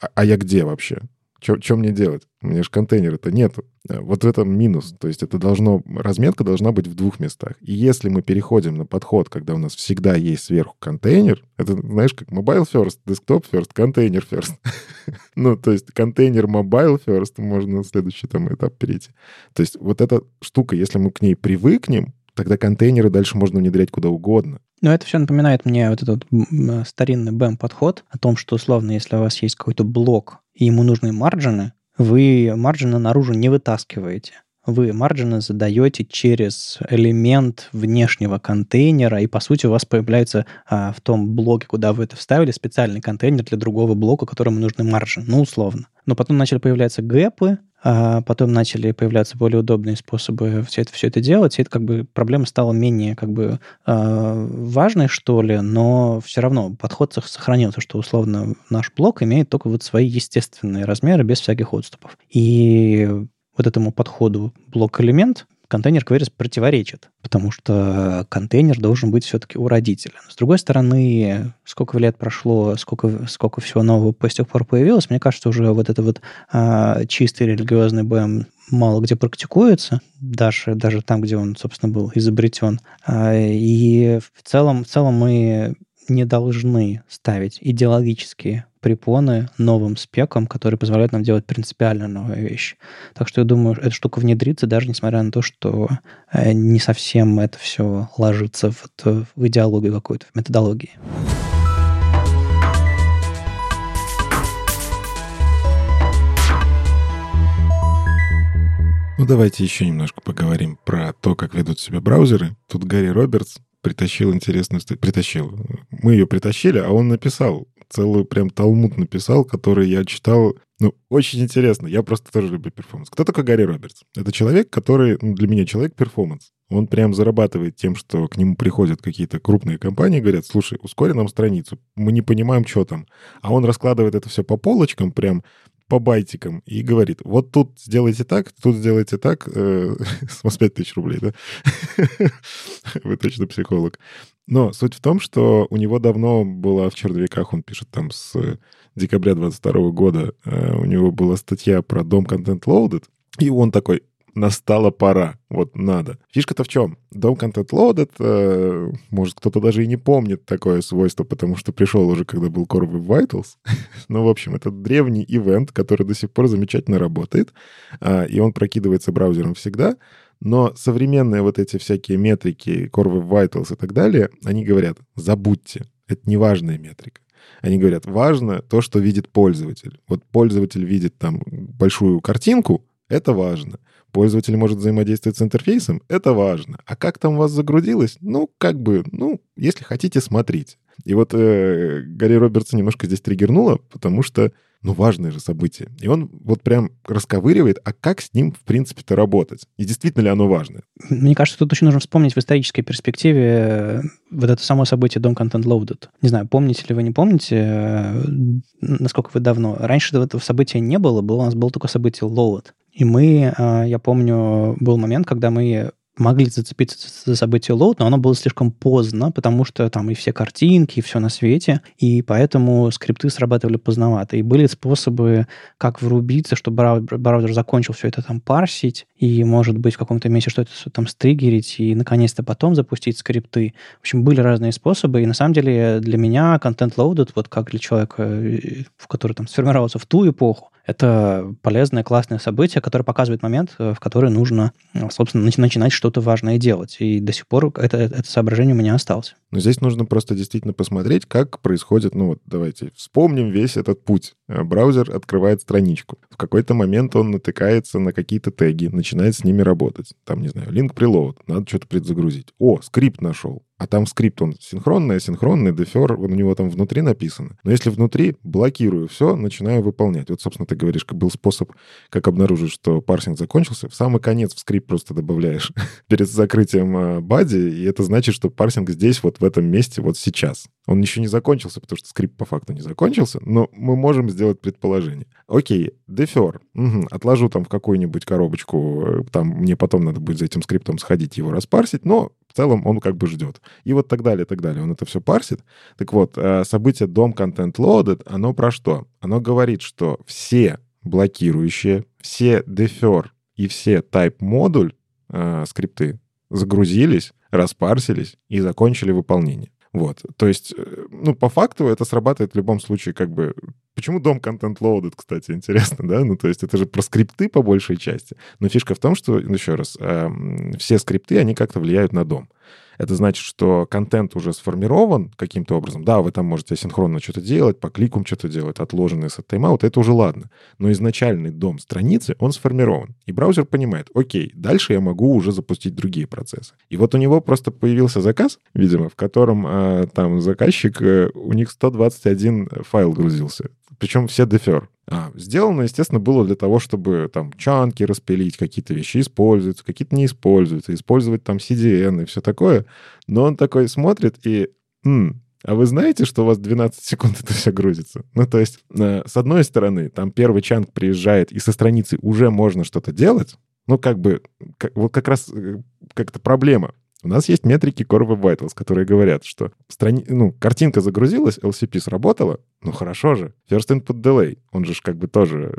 а, а я где вообще? Что мне делать? У меня же контейнера-то нету. Э, вот в этом минус. То есть это должно, разметка должна быть в двух местах. И если мы переходим на подход, когда у нас всегда есть сверху контейнер, это, знаешь, как mobile first, desktop first, контейнер first. ну, то есть контейнер mobile first, можно на следующий там этап перейти. То есть вот эта штука, если мы к ней привыкнем, тогда контейнеры дальше можно внедрять куда угодно. Но это все напоминает мне вот этот старинный BEM-подход о том, что, условно, если у вас есть какой-то блок, и ему нужны марджины, вы марджины наружу не вытаскиваете. Вы марджины задаете через элемент внешнего контейнера, и, по сути, у вас появляется а, в том блоке, куда вы это вставили, специальный контейнер для другого блока, которому нужны маржины, ну, условно. Но потом начали появляться гэпы, а потом начали появляться более удобные способы все это, все это делать, и это как бы проблема стала менее как бы э, важной, что ли, но все равно подход сохранился, что условно наш блок имеет только вот свои естественные размеры без всяких отступов. И вот этому подходу блок-элемент контейнер queries противоречит, потому что контейнер должен быть все-таки у родителя. С другой стороны, сколько лет прошло, сколько, сколько всего нового по сих пор появилось, мне кажется, уже вот это вот а, чистый религиозный БМ мало где практикуется, даже, даже там, где он, собственно, был изобретен. А, и в целом, в целом мы не должны ставить идеологические препоны новым спекам, которые позволяют нам делать принципиально новые вещи. Так что я думаю, эта штука внедрится, даже несмотря на то, что э, не совсем это все ложится в, в идеологию какую-то, в методологии. Ну, давайте еще немножко поговорим про то, как ведут себя браузеры. Тут Гарри Робертс притащил интересную... Притащил. Мы ее притащили, а он написал целую прям талмуд написал, который я читал. Ну, очень интересно. Я просто тоже люблю performance. Кто такой Гарри Робертс? Это человек, который, ну, для меня человек performance. Он прям зарабатывает тем, что к нему приходят какие-то крупные компании, говорят, слушай, ускори нам страницу, мы не понимаем, что там. А он раскладывает это все по полочкам, прям по байтикам и говорит, вот тут сделайте так, тут сделайте так, э, с вас 5 тысяч рублей, да? Вы точно психолог. Но суть в том, что у него давно была в черновиках, он пишет там с декабря 22 года, э, у него была статья про дом Content Loaded, и он такой, настала пора, вот надо. Фишка-то в чем? Дом Content Loaded, э, может, кто-то даже и не помнит такое свойство, потому что пришел уже, когда был Core Web Vitals. ну, в общем, это древний ивент, который до сих пор замечательно работает, э, и он прокидывается браузером всегда, но современные вот эти всякие метрики, Web Vitals и так далее, они говорят, забудьте, это не важная метрика. Они говорят, важно то, что видит пользователь. Вот пользователь видит там большую картинку, это важно. Пользователь может взаимодействовать с интерфейсом, это важно. А как там у вас загрузилось? Ну, как бы, ну, если хотите, смотрите. И вот э, Гарри Робертса немножко здесь триггернуло, потому что ну, важное же событие. И он вот прям расковыривает, а как с ним, в принципе-то, работать? И действительно ли оно важно? Мне кажется, тут очень нужно вспомнить в исторической перспективе э, вот это само событие Дом Content Loaded. Не знаю, помните ли вы, не помните, э, насколько вы давно. Раньше этого события не было, было у нас было только событие Load. И мы, э, я помню, был момент, когда мы могли зацепиться за событие load, но оно было слишком поздно, потому что там и все картинки, и все на свете, и поэтому скрипты срабатывали поздновато. И были способы, как врубиться, чтобы браузер закончил все это там парсить, и, может быть, в каком-то месте что-то там стригерить, и, наконец-то, потом запустить скрипты. В общем, были разные способы, и, на самом деле, для меня контент loaded, вот как для человека, э, в который там сформировался в ту эпоху, это полезное, классное событие, которое показывает момент, э, в который нужно, собственно, начинать что-то важное делать. И до сих пор это, это соображение у меня осталось. Но здесь нужно просто действительно посмотреть, как происходит, ну вот давайте вспомним весь этот путь. Э, браузер открывает страничку. В какой-то момент он натыкается на какие-то теги, начинает с ними работать. Там, не знаю, link preload, надо что-то предзагрузить. О, скрипт нашел. А там скрипт, он синхронный, асинхронный, дефер, он у него там внутри написано. Но если внутри, блокирую все, начинаю выполнять. Вот, собственно, ты говоришь, был способ, как обнаружить, что парсинг закончился. В самый конец в скрипт просто добавляешь перед закрытием э, бади, и это значит, что парсинг здесь, вот в этом месте, вот сейчас. Он еще не закончился, потому что скрипт по факту не закончился, но мы можем сделать предположение. Окей, дефер. Угу, отложу там в какую-нибудь коробочку, э, там мне потом надо будет за этим скриптом сходить, его распарсить, но целом он как бы ждет. И вот так далее, так далее. Он это все парсит. Так вот, э, событие дом content loaded, оно про что? Оно говорит, что все блокирующие, все defer и все type модуль э, скрипты загрузились, распарсились и закончили выполнение. Вот. То есть, э, ну, по факту это срабатывает в любом случае как бы... Почему дом контент loaded, кстати, интересно, да? Ну, то есть это же про скрипты по большей части. Но фишка в том, что, еще раз, э, все скрипты, они как-то влияют на дом это значит, что контент уже сформирован каким-то образом. Да, вы там можете асинхронно что-то делать, по кликам что-то делать, отложенный с тайм-аута, это уже ладно. Но изначальный дом страницы, он сформирован. И браузер понимает, окей, дальше я могу уже запустить другие процессы. И вот у него просто появился заказ, видимо, в котором э, там заказчик, э, у них 121 файл грузился. Причем все дефер. А, сделано, естественно, было для того, чтобы там чанки распилить, какие-то вещи используются, какие-то не используются, использовать там CDN и все такое. Но он такой смотрит и... М, а вы знаете, что у вас 12 секунд это все грузится? Ну, то есть, э, с одной стороны, там первый чанк приезжает, и со страницы уже можно что-то делать, ну, как бы, как, вот как раз э, как-то проблема. У нас есть метрики Core Web Vitals, которые говорят, что страни... ну, картинка загрузилась, LCP сработала, ну хорошо же. First Input Delay, он же как бы тоже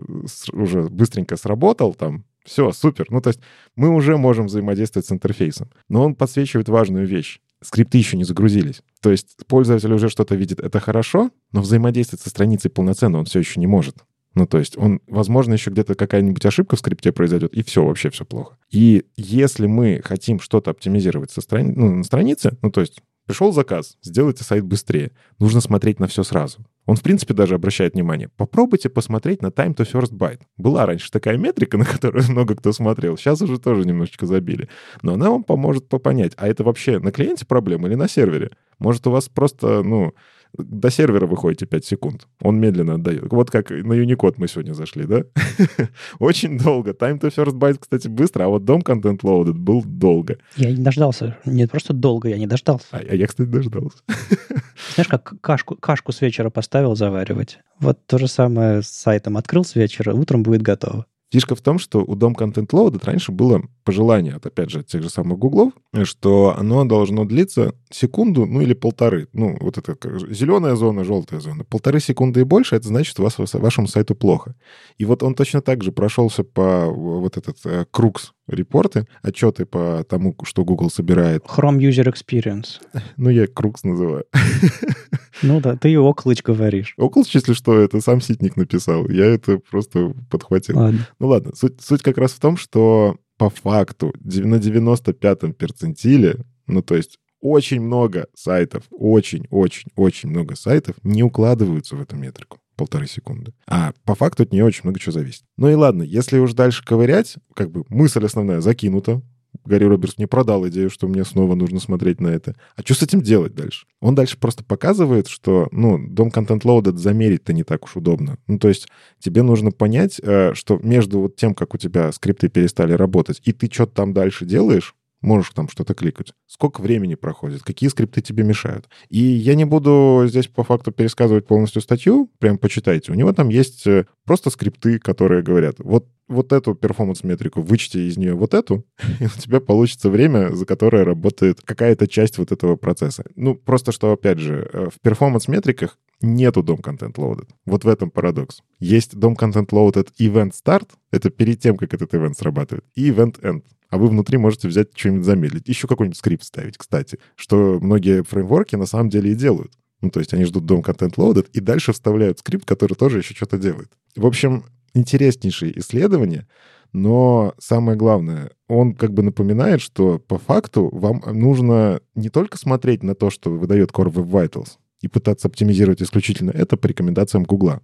уже быстренько сработал там, все, супер. Ну, то есть мы уже можем взаимодействовать с интерфейсом. Но он подсвечивает важную вещь. Скрипты еще не загрузились. То есть пользователь уже что-то видит, это хорошо, но взаимодействовать со страницей полноценно он все еще не может. Ну, то есть он, возможно, еще где-то какая-нибудь ошибка в скрипте произойдет, и все, вообще все плохо. И если мы хотим что-то оптимизировать со страни... ну, на странице, ну, то есть пришел заказ, сделайте сайт быстрее, нужно смотреть на все сразу. Он, в принципе, даже обращает внимание. Попробуйте посмотреть на time to first byte. Была раньше такая метрика, на которую много кто смотрел. Сейчас уже тоже немножечко забили. Но она вам поможет понять, а это вообще на клиенте проблема или на сервере? Может, у вас просто, ну, до сервера выходите 5 секунд. Он медленно отдает. Вот как на Unicode мы сегодня зашли, да? Очень долго. Time to first byte, кстати, быстро, а вот дом content loaded был долго. Я не дождался. Не просто долго, я не дождался. А, а я, кстати, дождался. Знаешь, как кашку, кашку с вечера поставил заваривать. Вот то же самое с сайтом. Открыл с вечера, утром будет готово. Фишка в том, что у дом Content Loaded раньше было пожелание от, опять же, тех же самых гуглов, что оно должно длиться секунду, ну или полторы. Ну, вот это зеленая зона, желтая зона. Полторы секунды и больше, это значит, что вас, вашему сайту плохо. И вот он точно так же прошелся по вот этот э, Крукс репорты, отчеты по тому, что Google собирает. Chrome User Experience. Ну, я Крукс называю. Ну да, ты и Оклыч говоришь. Оклыч, если что, это сам Ситник написал. Я это просто подхватил. Ладно. Ну ладно, суть, суть как раз в том, что по факту на 95-м перцентиле, ну то есть очень много сайтов, очень-очень-очень много сайтов не укладываются в эту метрику полторы секунды. А по факту от нее очень много чего зависит. Ну и ладно, если уж дальше ковырять, как бы мысль основная закинута, Гарри Робертс мне продал идею, что мне снова нужно смотреть на это. А что с этим делать дальше? Он дальше просто показывает, что, ну, дом контент loaded замерить-то не так уж удобно. Ну, то есть тебе нужно понять, э, что между вот тем, как у тебя скрипты перестали работать, и ты что-то там дальше делаешь, можешь там что-то кликать. Сколько времени проходит, какие скрипты тебе мешают. И я не буду здесь по факту пересказывать полностью статью, прям почитайте. У него там есть э, просто скрипты, которые говорят, вот вот эту перформанс-метрику, вычти из нее вот эту, и у тебя получится время, за которое работает какая-то часть вот этого процесса. Ну, просто что, опять же, э, в перформанс-метриках нету дом контент loaded. Вот в этом парадокс. Есть дом контент loaded event start, это перед тем, как этот event срабатывает, и event end. А вы внутри можете взять что-нибудь замедлить. Еще какой-нибудь скрипт ставить, кстати, что многие фреймворки на самом деле и делают. Ну, то есть они ждут дом контент loaded и дальше вставляют скрипт, который тоже еще что-то делает. В общем, интереснейшие исследования, но самое главное, он как бы напоминает, что по факту вам нужно не только смотреть на то, что выдает Core Web Vitals, и пытаться оптимизировать исключительно это по рекомендациям Гугла.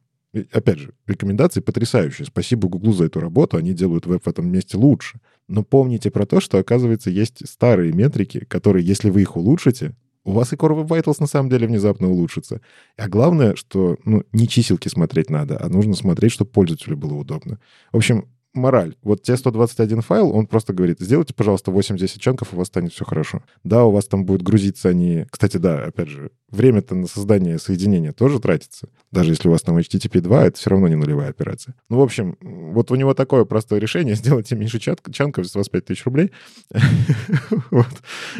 Опять же, рекомендации потрясающие. Спасибо Гуглу за эту работу, они делают веб в этом месте лучше. Но помните про то, что, оказывается, есть старые метрики, которые, если вы их улучшите, у вас и Core Web Vitals на самом деле внезапно улучшится. А главное, что ну, не чиселки смотреть надо, а нужно смотреть, чтобы пользователю было удобно. В общем, мораль. Вот те 121 файл, он просто говорит, сделайте, пожалуйста, 8-10 чанков, у вас станет все хорошо. Да, у вас там будет грузиться они... Кстати, да, опять же, время-то на создание соединения тоже тратится. Даже если у вас там HTTP 2, это все равно не нулевая операция. Ну, в общем, вот у него такое простое решение. Сделайте меньше чанков, с вас 5000 рублей.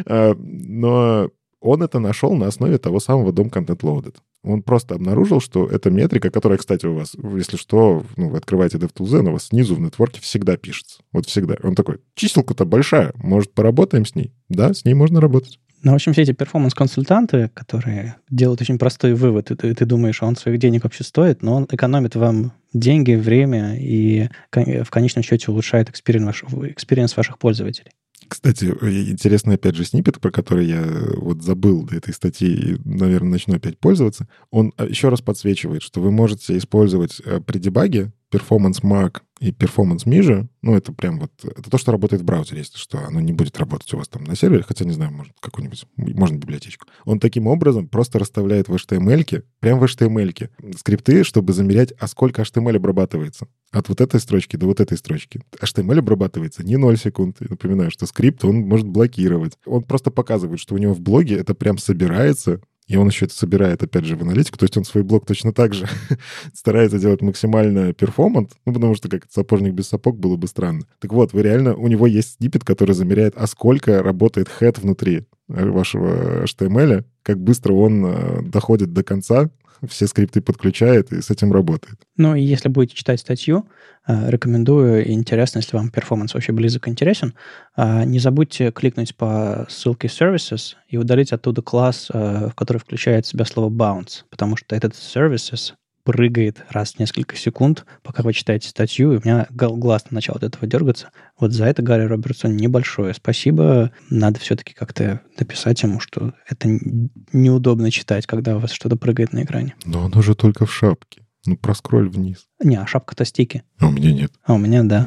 А, но он это нашел на основе того самого DOMContentLoaded. Он просто обнаружил, что эта метрика, которая, кстати, у вас, если что, ну, вы открываете DevTools, она у вас снизу в network е всегда пишется. Вот всегда. Он такой, чиселка-то большая, может, поработаем с ней? Да, с ней можно работать. Ну, в общем, все эти performance-консультанты, которые делают очень простой вывод, и ты, ты думаешь, а он своих денег вообще стоит, но он экономит вам деньги, время и в конечном счете улучшает experience ваших, experience ваших пользователей. Кстати, э, интересный, опять же, снипет, про который я э, вот забыл до этой статьи и, наверное, начну опять пользоваться. Он э, еще раз подсвечивает, что вы можете использовать при дебаге Performance Mark и Performance Measure, ну, это прям вот, это то, что работает в браузере, если что, оно не будет работать у вас там на сервере, хотя, не знаю, может, какую-нибудь, можно библиотечку. Он таким образом просто расставляет в HTML, прям в HTML скрипты, чтобы замерять, а сколько HTML обрабатывается. От вот этой строчки до вот этой строчки. HTML обрабатывается не 0 секунд. Я напоминаю, что скрипт он может блокировать. Он просто показывает, что у него в блоге это прям собирается и он еще это собирает, опять же, в аналитику. То есть он свой блок точно так же старается делать максимально перформант, ну, потому что как сапожник без сапог было бы странно. Так вот, вы реально, у него есть снипет, который замеряет, а сколько работает head внутри вашего HTML, как быстро он э, доходит до конца, все скрипты подключает и с этим работает. Ну, и если будете читать статью, э, рекомендую, интересно, если вам перформанс вообще близок интересен, э, не забудьте кликнуть по ссылке Services и удалить оттуда класс, э, в который включает в себя слово bounce, потому что этот Services прыгает раз в несколько секунд, пока вы читаете статью, и у меня глаз начал от этого дергаться. Вот за это Гарри Робертсон небольшое спасибо. Надо все-таки как-то написать ему, что это неудобно читать, когда у вас что-то прыгает на экране. Но оно же только в шапке. Ну, проскроль вниз. Не, а шапка-то стики. А у меня нет. А у меня да.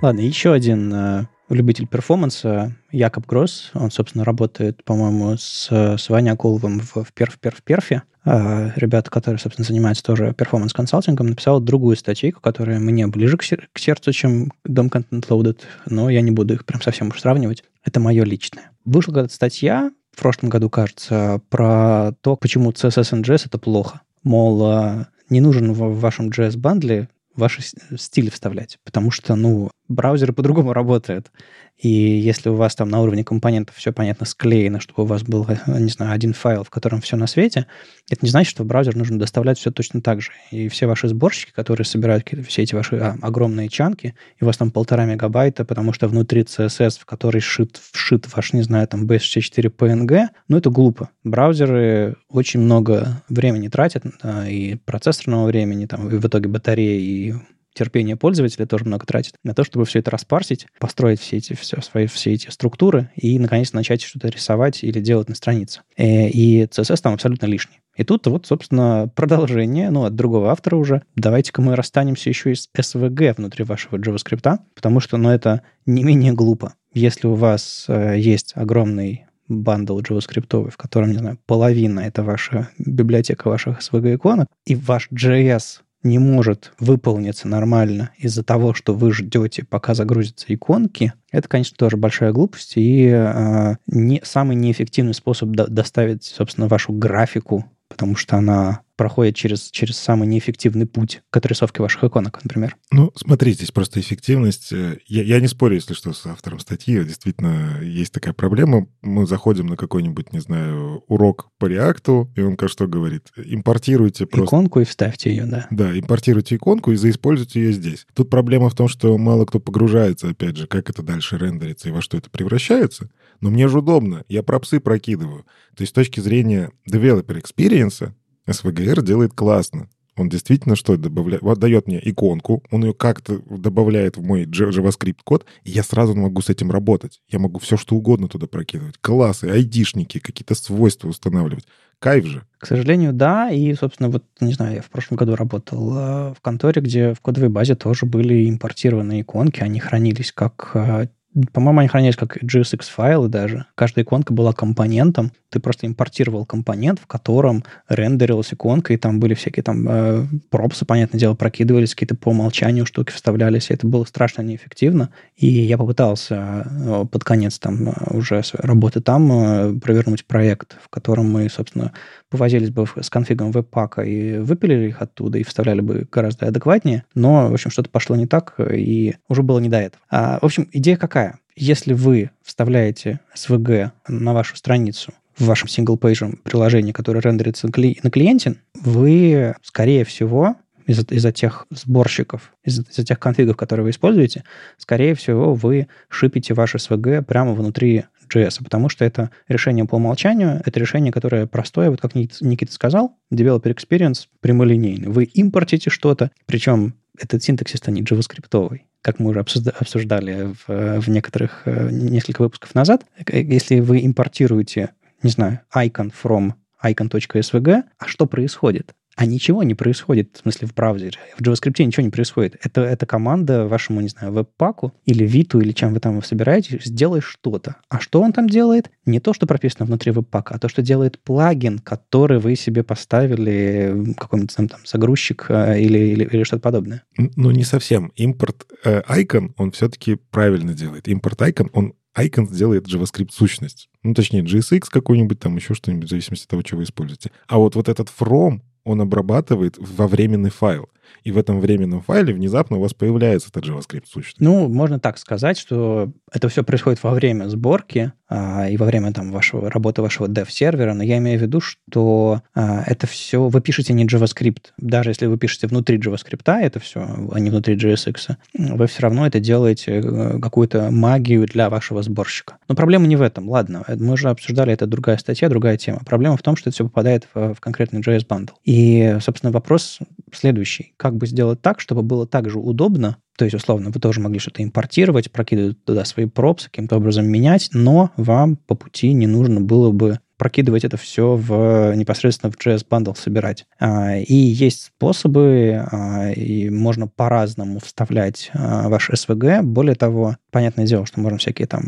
Ладно, еще один э, любитель перформанса Якоб Гросс. Он, собственно, работает, по-моему, с, с Ваней Акуловым в, в, PerfPerfPerf е. А, ребята, которые, собственно, занимаются тоже перформанс-консалтингом, написал другую статейку, которая мне ближе к, сер- к сердцу, чем DOMContentLoaded, но я не буду их прям совсем уж сравнивать. Это мое личное. Вышла когда-то статья, в прошлом году, кажется, про то, почему CSS и JS — это плохо. Мол, а, не нужен в вашем JS-бандле ваши стили вставлять, потому что, ну, браузеры по-другому работают. И если у вас там на уровне компонентов все понятно склеено, чтобы у вас был, не знаю, один файл, в котором все на свете, это не значит, что в браузер нужно доставлять все точно так же. И все ваши сборщики, которые собирают все эти ваши а, огромные чанки, и у вас там полтора мегабайта, потому что внутри CSS, в который вшит, вшит ваш, не знаю, там base64 PNG, ну, это глупо. Браузеры очень много времени тратят, и процессорного времени, там, и в итоге батареи, и терпение пользователя тоже много тратит на то, чтобы все это распарсить, построить все эти, все, свои, все эти структуры и, наконец, начать что-то рисовать или делать на странице. Э, и CSS там абсолютно лишний. И тут вот, собственно, продолжение, ну, от другого автора уже. Давайте-ка мы расстанемся еще и с SVG внутри вашего JavaScript, потому что, ну, это не менее глупо. Если у вас э, есть огромный бандл JavaScript, в котором, не знаю, половина — это ваша библиотека ваших SVG-иконок, и ваш JS не может выполниться нормально из-за того, что вы ждете, пока загрузятся иконки, это, конечно, тоже большая глупость и э, не, самый неэффективный способ до, доставить, собственно, вашу графику потому что она проходит через, через самый неэффективный путь к отрисовке ваших иконок, например. Ну, смотри, здесь просто эффективность. Э, я, я не спорю, если что, с автором статьи. Действительно, есть такая проблема. Мы заходим на какой-нибудь, не знаю, урок по реакту, и он, что говорит? Импортируйте просто... Иконку и вставьте ее, да. Да, импортируйте иконку и заиспользуйте ее здесь. Тут проблема в том, что мало кто погружается, опять же, как это дальше рендерится и во что это превращается. Но мне же удобно, я пропсы прокидываю. То есть с точки зрения developer experience SVGR делает классно. Он действительно что добавляет? Вот дает мне иконку, он ее как-то добавляет в мой JavaScript код, и я сразу могу с этим работать. Я могу все что угодно туда прокидывать. Классы, айдишники, какие-то свойства устанавливать. Кайф же. К сожалению, да. И, собственно, вот, не знаю, я в прошлом году работал э, в конторе, где в кодовой базе тоже были импортированные иконки. Они хранились как э, по-моему, они хранились как JSX-файлы даже. Каждая иконка была компонентом. Ты просто импортировал компонент, в котором рендерилась иконка, и там были всякие там э, пропсы, понятное дело, прокидывались, какие-то по умолчанию штуки вставлялись. Это было страшно неэффективно. И я попытался э, под конец там э, уже работы там э, провернуть проект, в котором мы, собственно, повозились бы с конфигом веб-пака и выпилили их оттуда, и вставляли бы гораздо адекватнее. Но, в общем, что-то пошло не так, и уже было не до этого. А, в общем, идея какая? Если вы вставляете SVG на вашу страницу в вашем сингл-пейджем приложении, которое рендерится на клиенте, вы, скорее всего, из-за, из тех сборщиков, из-за, из тех конфигов, которые вы используете, скорее всего, вы шипите ваше SVG прямо внутри JS, потому что это решение по умолчанию, это решение, которое простое, вот как Никита сказал, developer experience прямолинейный. Вы импортите что-то, причем этот синтаксис-то не JavaScript, как мы уже обсуждали в, в некоторых, э, несколько выпусков назад. Если вы импортируете, не знаю, icon from icon.svg, а что происходит? А ничего не происходит, в смысле в браузере. В JavaScript ничего не происходит. Это, это команда вашему, не знаю, веб-паку или виту, или чем вы там собираете, сделай что-то. А что он там делает? Не то, что прописано внутри веб-пака, а то, что делает плагин, который вы себе поставили, какой-нибудь там, там загрузчик э, или, или, или что-то подобное. Ну, не совсем. Импорт э, icon, он все-таки правильно делает. Импорт icon, он Icon сделает JavaScript сущность. Ну, точнее, JSX какой-нибудь, там еще что-нибудь, в зависимости от того, что вы используете. А вот, вот этот from, он обрабатывает во временный файл и в этом временном файле внезапно у вас появляется этот JavaScript сущность. Ну, можно так сказать, что это все происходит во время сборки а, и во время там, вашего, работы вашего dev-сервера, но я имею в виду, что а, это все... Вы пишете не JavaScript. Даже если вы пишете внутри JavaScript это все, а не внутри JSX, вы все равно это делаете э, какую-то магию для вашего сборщика. Но проблема не в этом. Ладно, мы уже обсуждали, это другая статья, другая тема. Проблема в том, что это все попадает в, в конкретный JS bundle. И, собственно, вопрос следующий. Как бы сделать так, чтобы было так же удобно, то есть, условно, вы тоже могли что-то импортировать, прокидывать туда свои пропсы, каким-то образом менять, но вам по пути не нужно было бы прокидывать это все в, непосредственно в JS Bundle собирать. А, и есть способы, а, и можно по-разному вставлять а, ваш SVG. Более того, понятное дело, что можно всякие там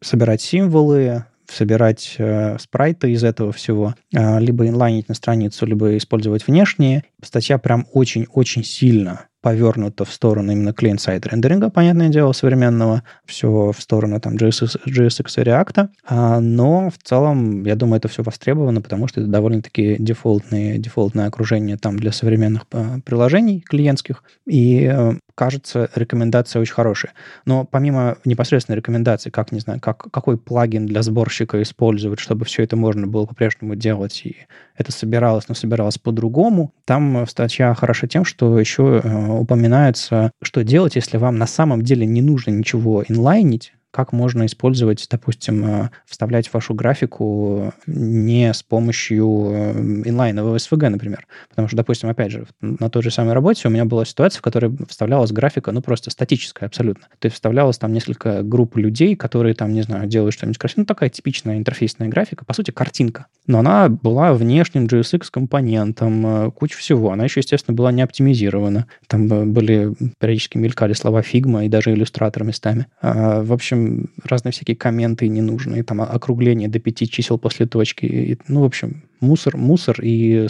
собирать символы, собирать э, спрайты из этого всего, э, либо инлайнить на страницу, либо использовать внешние. Статья прям очень-очень сильно повернуто в сторону именно клиент-сайд рендеринга, понятное дело, современного, все в сторону там JSX, JSX и React, а, но в целом, я думаю, это все востребовано, потому что это довольно-таки дефолтные, дефолтное окружение там для современных а, приложений клиентских, и э, кажется, рекомендация очень хорошая. Но помимо непосредственной рекомендации, как, не знаю, как, какой плагин для сборщика использовать, чтобы все это можно было по-прежнему делать, и это собиралось, но собиралось по-другому, там статья хороша тем, что еще э, упоминается, что делать, если вам на самом деле не нужно ничего инлайнить, как можно использовать, допустим, э, вставлять вашу графику не с помощью э, инлайнового SVG, например. Потому что, допустим, опять же, на той же самой работе у меня была ситуация, в которой вставлялась графика, ну, просто статическая абсолютно. То есть вставлялось там несколько групп людей, которые там, не знаю, делают что-нибудь красивое. Ну, такая типичная интерфейсная графика, по сути, картинка. Но она была внешним JSX-компонентом, э, куча всего. Она еще, естественно, была не оптимизирована. Там были, периодически мелькали слова Figma и даже иллюстратор местами. А, в общем, разные всякие комменты ненужные, там округление до пяти чисел после точки. И, ну, в общем, мусор, мусор и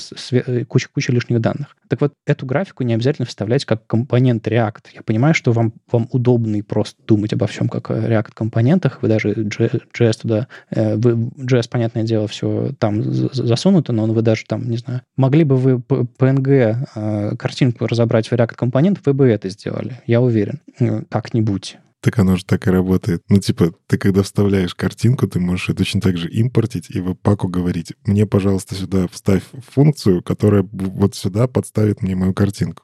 куча-куча лишних данных. Так вот, эту графику не обязательно вставлять как компонент React. Я понимаю, что вам, вам удобно и просто думать обо всем как о React-компонентах. Вы даже JS туда... Э, вы, JS, понятное дело, все там засунуто, но вы даже там, не знаю, могли бы вы PNG э, картинку разобрать в React-компонент, вы бы это сделали, я уверен, э, как-нибудь. Так оно же так и работает. Ну, типа, ты когда вставляешь картинку, ты можешь ее точно так же импортить и в паку говорить, мне, пожалуйста, сюда вставь функцию, которая вот сюда подставит мне мою картинку.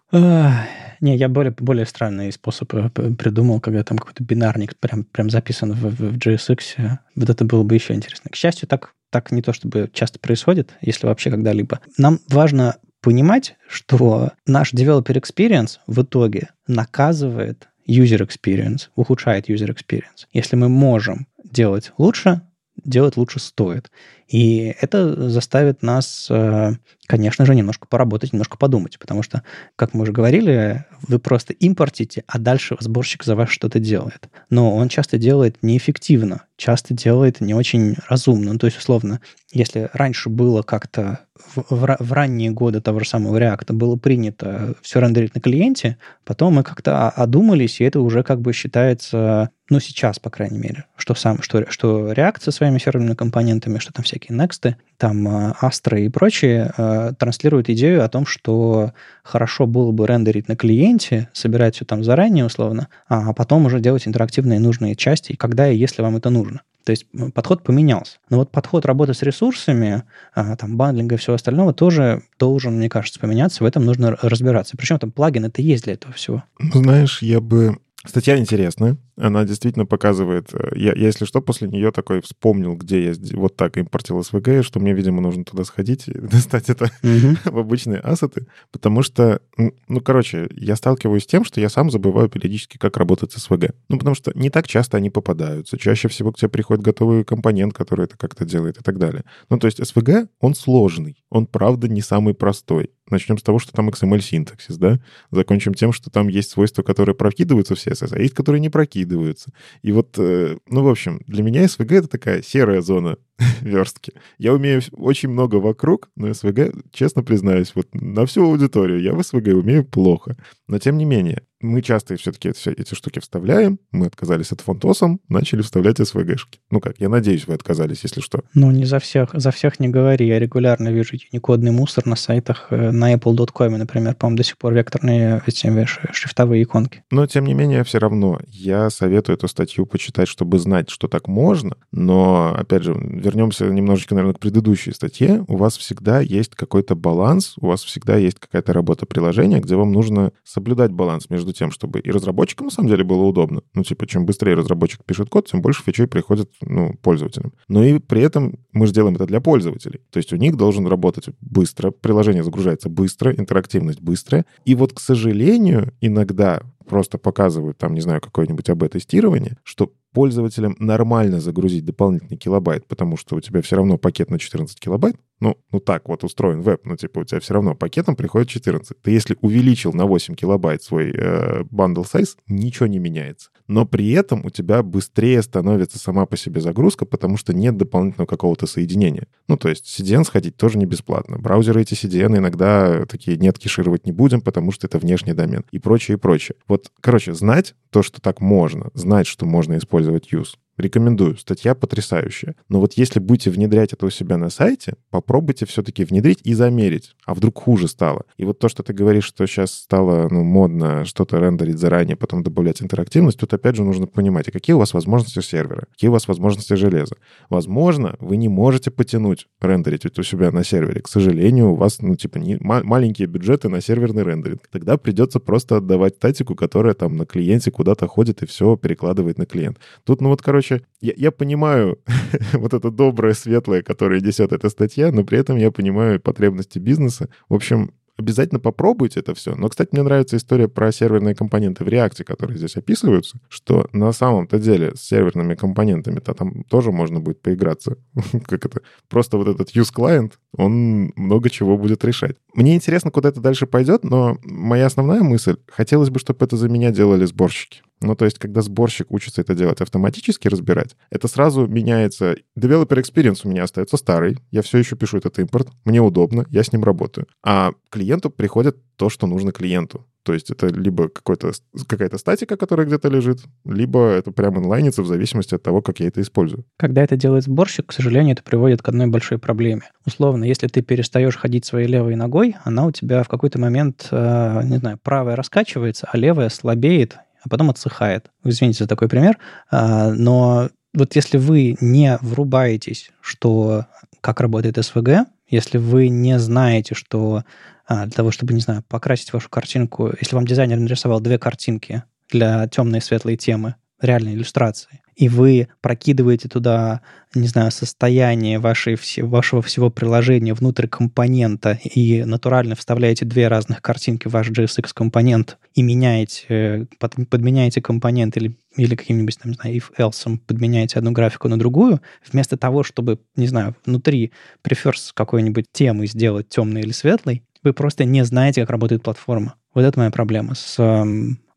не, я более, более странный способ э, придумал, когда там какой-то бинарник прям, прям записан в, в, в JSX. Вот это было бы еще интересно. К счастью, так, так не то чтобы часто происходит, если вообще когда-либо. Нам важно понимать, что наш developer experience в итоге наказывает user experience, ухудшает user experience. Если мы можем делать лучше, делать лучше стоит. И это заставит нас, э, конечно же, немножко поработать, немножко подумать, потому что, как мы уже говорили, вы просто импортите, а дальше сборщик за вас что-то делает. Но он часто делает неэффективно, часто делает не очень разумно. Ну, то есть, условно, если раньше было как-то в, в, в ранние годы того же самого React было принято все рендерить на клиенте, потом мы как-то одумались, и это уже как бы считается, ну, сейчас, по крайней мере, что, сам, что, что React со своими серверными компонентами, что там всякие Next, там э, Astra и прочие э, транслируют идею о том, что хорошо было бы рендерить на клиенте, собирать все там заранее условно, а потом уже делать интерактивные нужные части, когда и если вам это нужно. То есть подход поменялся. Но вот подход работы с ресурсами, а, там, бандлинга и всего остального тоже должен, мне кажется, поменяться. В этом нужно разбираться. Причем там плагин это есть для этого всего. Ну, знаешь, я бы... Статья интересная. Она действительно показывает... Э, я, я, если что, после нее такой вспомнил, где я вот так импортил СВГ, что мне, видимо, нужно туда сходить и достать это в обычные ассеты. Потому что, ну, короче, я сталкиваюсь с тем, что я сам забываю периодически, как работать с СВГ. Ну, потому что не так часто они попадаются. Чаще всего к тебе приходит готовый компонент, который это как-то делает и так далее. Ну, то есть СВГ, он сложный. Он, правда, не самый простой. Начнем с того, что там XML-синтаксис, да? Закончим тем, что там есть свойства, которые прокидываются в CSS, а есть, которые не прокидываются выкидываются. И вот, э, ну, в общем, для меня СВГ — это такая серая зона верстки. Я умею очень много вокруг, но СВГ, честно признаюсь, вот на всю аудиторию я в СВГ умею плохо. Но тем не менее, мы часто все-таки все эти штуки вставляем. Мы отказались от фонтосом, начали вставлять СВГшки. Ну как, я надеюсь, вы отказались, если что. Ну, не за всех. За всех не говори. Я регулярно вижу юникодный мусор на сайтах э, на apple.com, например. По-моему, до сих пор векторные эти шрифтовые иконки. Но, тем не менее, все равно я советую эту статью почитать, чтобы знать, что так можно. Но, опять же, вернемся немножечко, наверное, к предыдущей статье. У вас всегда есть какой-то баланс, у вас всегда есть какая-то работа приложения, где вам нужно соблюдать баланс между тем, чтобы и разработчикам на самом деле было удобно. Ну, типа, чем быстрее разработчик пишет код, тем больше фичей приходит, ну, пользователям. Но и при этом мы же делаем это для пользователей. То есть у них должен работать быстро, приложение загружается быстро, интерактивность быстрая. И вот, к сожалению, иногда просто показывают там, не знаю, какое-нибудь АБ-тестирование, что пользователям нормально загрузить дополнительный килобайт, потому что у тебя все равно пакет на 14 килобайт, ну, ну так вот устроен веб, ну типа у тебя все равно пакетом приходит 14. Ты если увеличил на 8 килобайт свой э, bundle size, ничего не меняется. Но при этом у тебя быстрее становится сама по себе загрузка, потому что нет дополнительного какого-то соединения. Ну, то есть CDN сходить тоже не бесплатно. Браузеры эти CDN иногда такие нет, кешировать не будем, потому что это внешний домен и прочее, и прочее. Вот, короче, знать то, что так можно, знать, что можно использовать use, Рекомендую. Статья потрясающая. Но вот если будете внедрять это у себя на сайте, попробуйте все-таки внедрить и замерить. А вдруг хуже стало? И вот то, что ты говоришь, что сейчас стало ну, модно что-то рендерить заранее, потом добавлять интерактивность, тут опять же нужно понимать, а какие у вас возможности сервера, какие у вас возможности железа. Возможно, вы не можете потянуть рендерить у себя на сервере. К сожалению, у вас, ну, типа, не, маленькие бюджеты на серверный рендеринг. Тогда придется просто отдавать статику, которая там на клиенте куда-то ходит и все перекладывает на клиент. Тут, ну вот, короче, короче, я, я понимаю вот это доброе, светлое, которое несет эта статья, но при этом я понимаю потребности бизнеса. В общем, обязательно попробуйте это все. Но, кстати, мне нравится история про серверные компоненты в React, которые здесь описываются, что на самом-то деле с серверными компонентами-то там тоже можно будет поиграться. как это? Просто вот этот use client, он много чего будет решать. Мне интересно, куда это дальше пойдет, но моя основная мысль, хотелось бы, чтобы это за меня делали сборщики. Ну, то есть, когда сборщик учится это делать автоматически, разбирать, это сразу меняется. Developer experience у меня остается старый, я все еще пишу этот импорт, мне удобно, я с ним работаю. А клиенту приходит то, что нужно клиенту. То есть это либо какая-то статика, которая где-то лежит, либо это прямо инлайнится в зависимости от того, как я это использую. Когда это делает сборщик, к сожалению, это приводит к одной большой проблеме. Условно, если ты перестаешь ходить своей левой ногой, она у тебя в какой-то момент, э, не знаю, правая раскачивается, а левая слабеет, а потом отсыхает. Извините за такой пример, а, но вот если вы не врубаетесь, что как работает СВГ, если вы не знаете, что а, для того, чтобы, не знаю, покрасить вашу картинку, если вам дизайнер нарисовал две картинки для темной и светлой темы, реальной иллюстрации, и вы прокидываете туда, не знаю, состояние вашей, вашего всего приложения внутрь компонента и натурально вставляете две разных картинки в ваш JSX-компонент и меняете, под, подменяете компонент или, или каким-нибудь, там, не знаю, if-else подменяете одну графику на другую, вместо того, чтобы, не знаю, внутри преферс какой-нибудь темы сделать темной или светлой, вы просто не знаете, как работает платформа. Вот это моя проблема с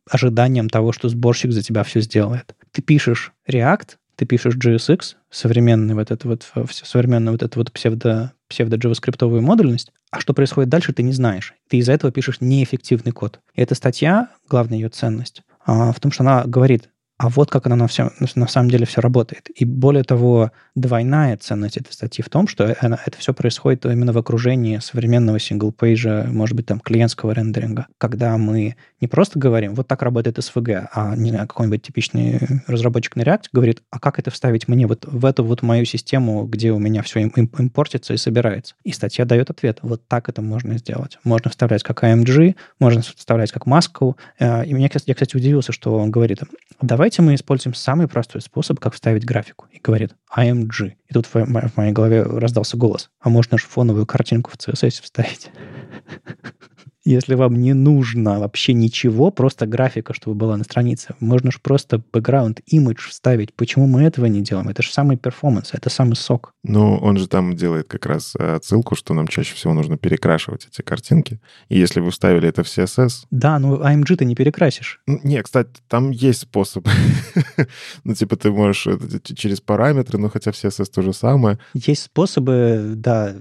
ожиданием того, что сборщик за тебя все сделает. Ты пишешь React, ты пишешь JSX, современный вот это вот, современную вот эту вот псевдо, псевдо-джаваскриптовую модульность, а что происходит дальше, ты не знаешь. Ты из-за этого пишешь неэффективный код. И эта статья, главная ее ценность, а, в том, что она говорит, а вот как она на, все, на самом деле все работает. И более того, двойная ценность этой статьи в том, что она, это все происходит именно в окружении современного сингл-пейджа, может быть, там, клиентского рендеринга, когда мы не просто говорим, вот так работает SVG, а, не знаю, какой-нибудь типичный разработчик на React говорит, а как это вставить мне вот в эту вот мою систему, где у меня все импортится и собирается. И статья дает ответ, вот так это можно сделать. Можно вставлять как AMG, можно вставлять как маску. Э, и меня, я, кстати, удивился, что он говорит, давайте мы используем самый простой способ, как вставить графику. И говорит IMG. И тут в моей голове раздался голос. А можно же фоновую картинку в CSS вставить? если вам не нужно вообще ничего, просто графика, чтобы была на странице. Можно же просто background image вставить. Почему мы этого не делаем? Это же самый перформанс, это самый сок. Ну, он же там делает как раз э, отсылку, что нам чаще всего нужно перекрашивать эти картинки. И если вы вставили это в CSS... Да, ну AMG ты не перекрасишь. Не, кстати, там есть способ. ну, типа ты можешь через параметры, но хотя в CSS то же самое. Есть способы, да.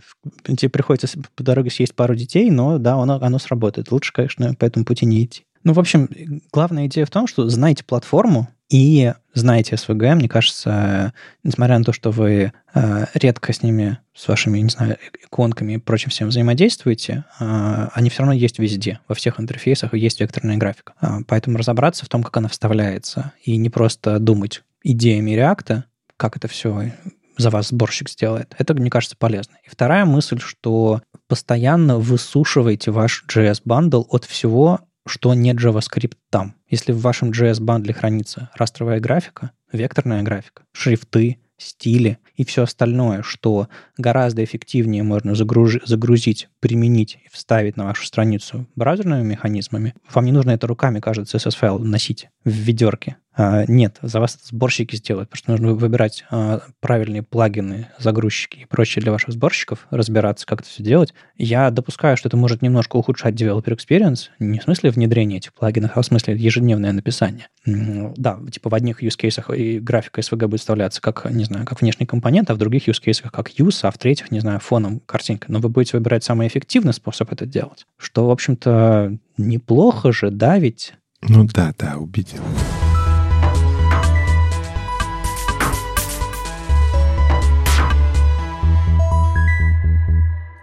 Тебе приходится по дороге съесть пару детей, но да, оно, сработает работает. Лучше, конечно, по этому пути не идти. Ну, в общем, главная идея в том, что знаете платформу и знаете SVG, мне кажется, несмотря на то, что вы э, редко с ними, с вашими, не знаю, иконками и прочим всем взаимодействуете, э, они все равно есть везде, во всех интерфейсах есть векторная графика. Э, поэтому разобраться в том, как она вставляется, и не просто думать идеями реакта, как это все за вас сборщик сделает. Это, мне кажется, полезно. И вторая мысль, что постоянно высушивайте ваш JS-бандл от всего, что не JavaScript там. Если в вашем JS-бандле хранится растровая графика, векторная графика, шрифты, стили и все остальное, что гораздо эффективнее можно загруж... загрузить, применить и вставить на вашу страницу браузерными механизмами, вам не нужно это руками, кажется, CSS-файл носить в ведерке. А, нет, за вас сборщики сделают, потому что нужно выбирать а, правильные плагины, загрузчики и прочее для ваших сборщиков, разбираться, как это все делать. Я допускаю, что это может немножко ухудшать developer experience, не в смысле внедрения этих плагинов, а в смысле ежедневное написание. Да, типа в одних use cases и графика SVG будет вставляться как, не знаю, как внешний компонент, а в других use cases как use, а в третьих, не знаю, фоном картинка. Но вы будете выбирать самый эффективный способ это делать, что, в общем-то, неплохо же, да, ведь? Ну да, да, убедил.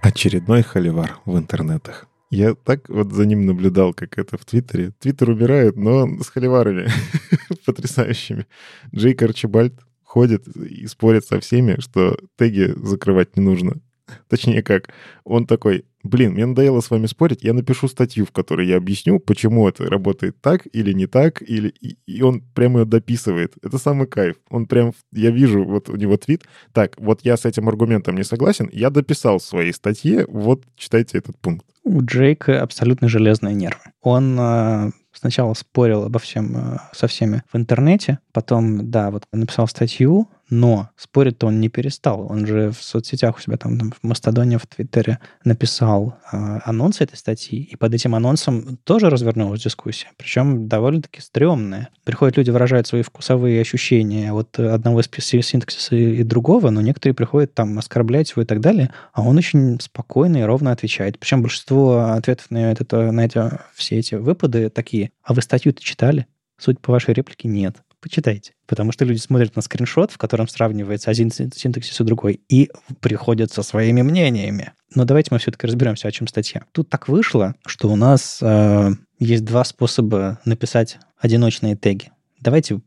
Очередной холивар в интернетах. Я так вот за ним наблюдал, как это в Твиттере. Твиттер умирает, но с холиварами потрясающими. Джейк Арчибальд ходит и спорит со всеми, что теги закрывать не нужно. Точнее как, он такой, блин, мне надоело с вами спорить, я напишу статью, в которой я объясню, почему это работает так или не так, или... и, он прямо ее дописывает. Это самый кайф. Он прям, я вижу, вот у него твит, так, вот я с этим аргументом не согласен, я дописал в своей статье, вот читайте этот пункт. У Джейка абсолютно железные нервы. Он э, сначала спорил обо всем э, со всеми в интернете, потом, да, вот написал статью, Но спорить-то он не перестал. Он же в соцсетях у себя там, в Мастодоне, в Твиттере написал э, анонс этой статьи, и под этим анонсом тоже развернулась дискуссия. Причем довольно-таки стрёмная. Приходят люди, выражают свои вкусовые ощущения от одного из синтаксиса и другого, но некоторые приходят там оскорблять его и так далее, а он очень спокойно и ровно отвечает. Причем большинство ответов на, это, на эти, все эти выпады такие. А вы статью-то читали? Суть по вашей реплике нет почитайте. Потому что люди смотрят на скриншот, в котором сравнивается один синтаксис и другой, и приходят со своими мнениями. Но давайте мы все-таки разберемся, о чем статья. Тут так вышло, что у нас э, есть два способа написать одиночные теги. Давайте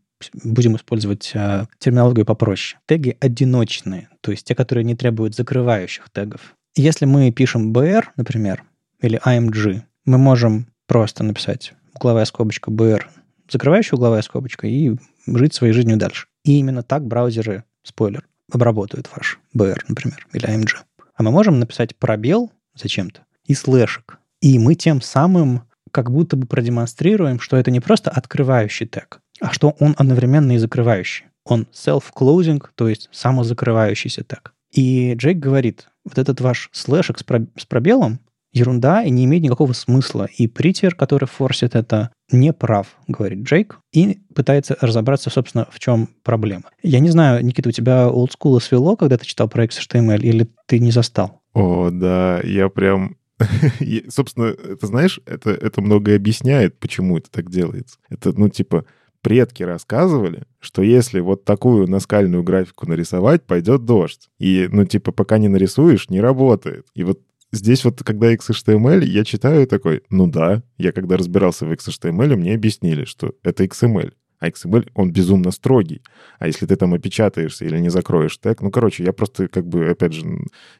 будем использовать э, терминологию попроще. Теги одиночные, то есть те, которые не требуют закрывающих тегов. Если мы пишем br, например, или img, мы можем просто написать угловая скобочка br закрывающая угловая скобочка и жить своей жизнью дальше. И именно так браузеры, спойлер, обработают ваш BR, например, или AMG. А мы можем написать пробел зачем-то и слэшек. И мы тем самым как будто бы продемонстрируем, что это не просто открывающий тег, а что он одновременно и закрывающий. Он self-closing, то есть самозакрывающийся тег. И Джейк говорит, вот этот ваш слэшек с пробелом ерунда и не имеет никакого смысла. И Притер, который форсит это, не прав, говорит Джейк, и пытается разобраться, собственно, в чем проблема. Я не знаю, Никита, у тебя олдскула свело, когда ты читал про XHTML, или ты не застал? О, да, я прям Собственно, это знаешь, это, это многое объясняет, почему это так делается. Это, ну, типа, предки рассказывали, что если вот такую наскальную графику нарисовать, пойдет дождь. И, ну, типа, пока не нарисуешь, не работает. И вот здесь вот, когда XHTML, я читаю такой, ну да, я когда разбирался в XHTML, мне объяснили, что это XML. А XML, он безумно строгий. А если ты там опечатаешься или не закроешь тег, ну, короче, я просто, как бы, опять же,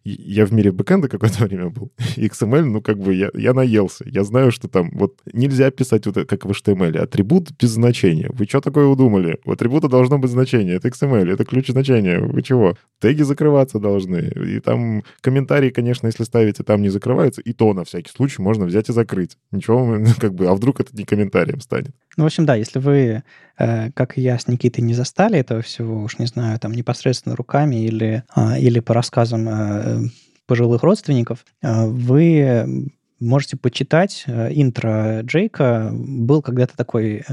я в мире бэкэнда какое-то время был. XML, ну, как бы, я, я наелся. Я знаю, что там вот нельзя писать вот как в HTML. Атрибут без значения. Вы что такое удумали? У атрибута должно быть значение. Это XML, это ключ значения. Вы чего? Теги закрываться должны. И там комментарии, конечно, если ставите, там не закрываются, и то на всякий случай можно взять и закрыть. Ничего, как бы, а вдруг это не комментарием станет? Ну, в общем, да, если вы как и я с Никитой не застали этого всего, уж не знаю, там непосредственно руками или, а, или по рассказам э, пожилых родственников, э, вы можете почитать интро Джейка. Был когда-то такой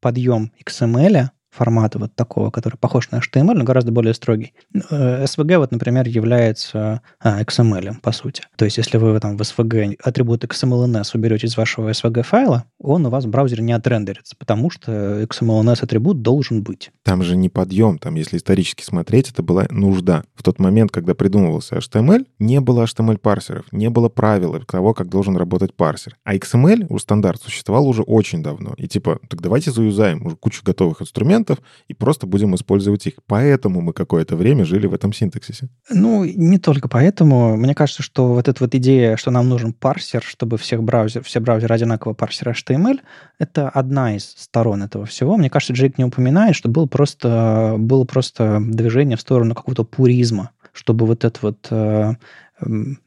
подъем XML, формата вот такого, который похож на HTML, но гораздо более строгий. SVG, вот, например, является XML, по сути. То есть, если вы там в SVG атрибут XMLNS уберете из вашего SVG файла, он у вас в браузере не отрендерится, потому что XMLNS атрибут должен быть. Там же не подъем, там, если исторически смотреть, это была нужда. В тот момент, когда придумывался HTML, не было HTML-парсеров, не было правил того, как должен работать парсер. А XML, у стандарт, существовал уже очень давно. И типа, так давайте заюзаем уже кучу готовых инструментов и просто будем использовать их. Поэтому мы какое-то время жили в этом синтаксисе. Ну, не только поэтому. Мне кажется, что вот эта вот идея, что нам нужен парсер, чтобы всех браузер, все браузеры одинаково парсера HTML — это одна из сторон этого всего. Мне кажется, Джейк не упоминает, что было просто, было просто движение в сторону какого-то пуризма, чтобы вот это вот э,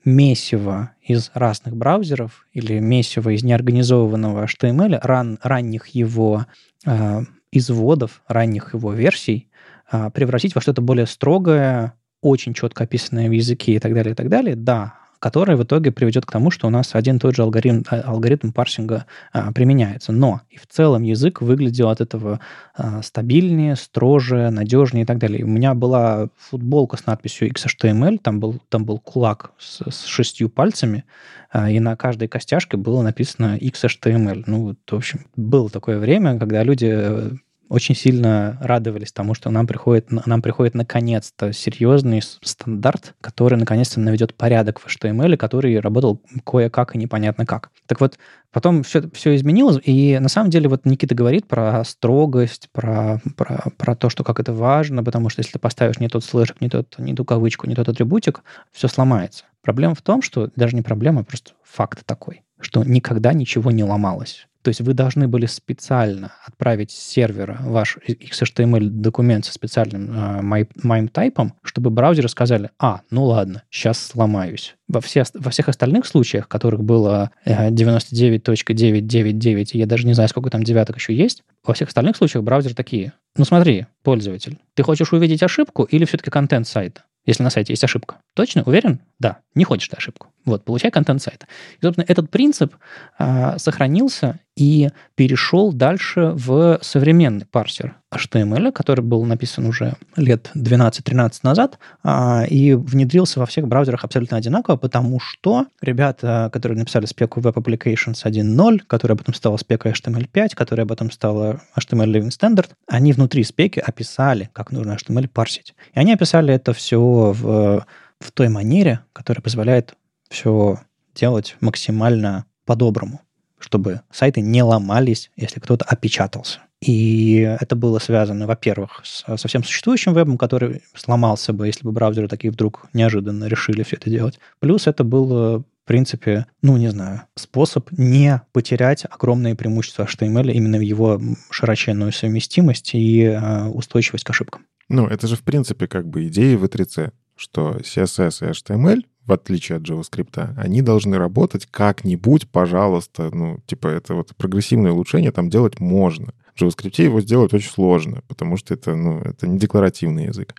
месиво из разных браузеров или месиво из неорганизованного HTML, ран, ранних его э, изводов, ранних его версий, э, превратить во что-то более строгое, очень четко описанное в языке и так далее, и так далее. Да, которая в итоге приведет к тому, что у нас один и тот же алгоритм, а, алгоритм парсинга а, применяется. Но и в целом язык выглядел от этого а, стабильнее, строже, надежнее и так далее. У меня была футболка с надписью XHTML, там был, там был кулак с, с шестью пальцами, а, и на каждой костяшке было написано XHTML. Ну, вот, в общем, было такое время, когда люди э, очень сильно радовались тому, что нам приходит, нам приходит наконец-то серьезный стандарт, который наконец-то наведет порядок в HTML, который работал кое-как и непонятно как. Так вот, потом все, все изменилось, и на самом деле вот Никита говорит про строгость, про, про, про то, что как это важно, потому что если ты поставишь не тот слэшек, не, тот, не ту кавычку, не тот атрибутик, все сломается. Проблема в том, что даже не проблема, а просто факт такой, что никогда ничего не ломалось То есть вы должны были специально отправить с сервера ваш XHTML-документ со специальным э, MIME-тайпом, чтобы браузеры сказали, а, ну ладно, сейчас сломаюсь. Во, все, во всех остальных случаях, которых было 99.999, я даже не знаю, сколько там девяток еще есть, во всех остальных случаях браузеры такие, ну смотри, пользователь, ты хочешь увидеть ошибку или все-таки контент сайта? Если на сайте есть ошибка. Точно? Уверен? Да. Не хочешь ты ошибку. Вот, получай контент сайта. И, собственно, этот принцип а, сохранился и перешел дальше в современный парсер HTML, который был написан уже лет 12-13 назад а, и внедрился во всех браузерах абсолютно одинаково, потому что ребята, которые написали спеку Web Applications 1.0, которая потом стала спекой HTML5, которая потом стала HTML Living Standard, они внутри спеки описали, как нужно HTML парсить. И они описали это все в, в той манере, которая позволяет все делать максимально по-доброму, чтобы сайты не ломались, если кто-то опечатался. И это было связано, во-первых, со всем существующим вебом, который сломался бы, если бы браузеры такие вдруг неожиданно решили все это делать. Плюс это было в принципе, ну, не знаю, способ не потерять огромные преимущества HTML, именно его широченную совместимость и э, устойчивость к ошибкам. Ну, это же, в принципе, как бы идея V3C, что CSS и HTML в отличие от JavaScript, они должны работать как-нибудь, пожалуйста. Ну, типа, это вот прогрессивное улучшение там делать можно. В JavaScript его сделать очень сложно, потому что это, ну, это не декларативный язык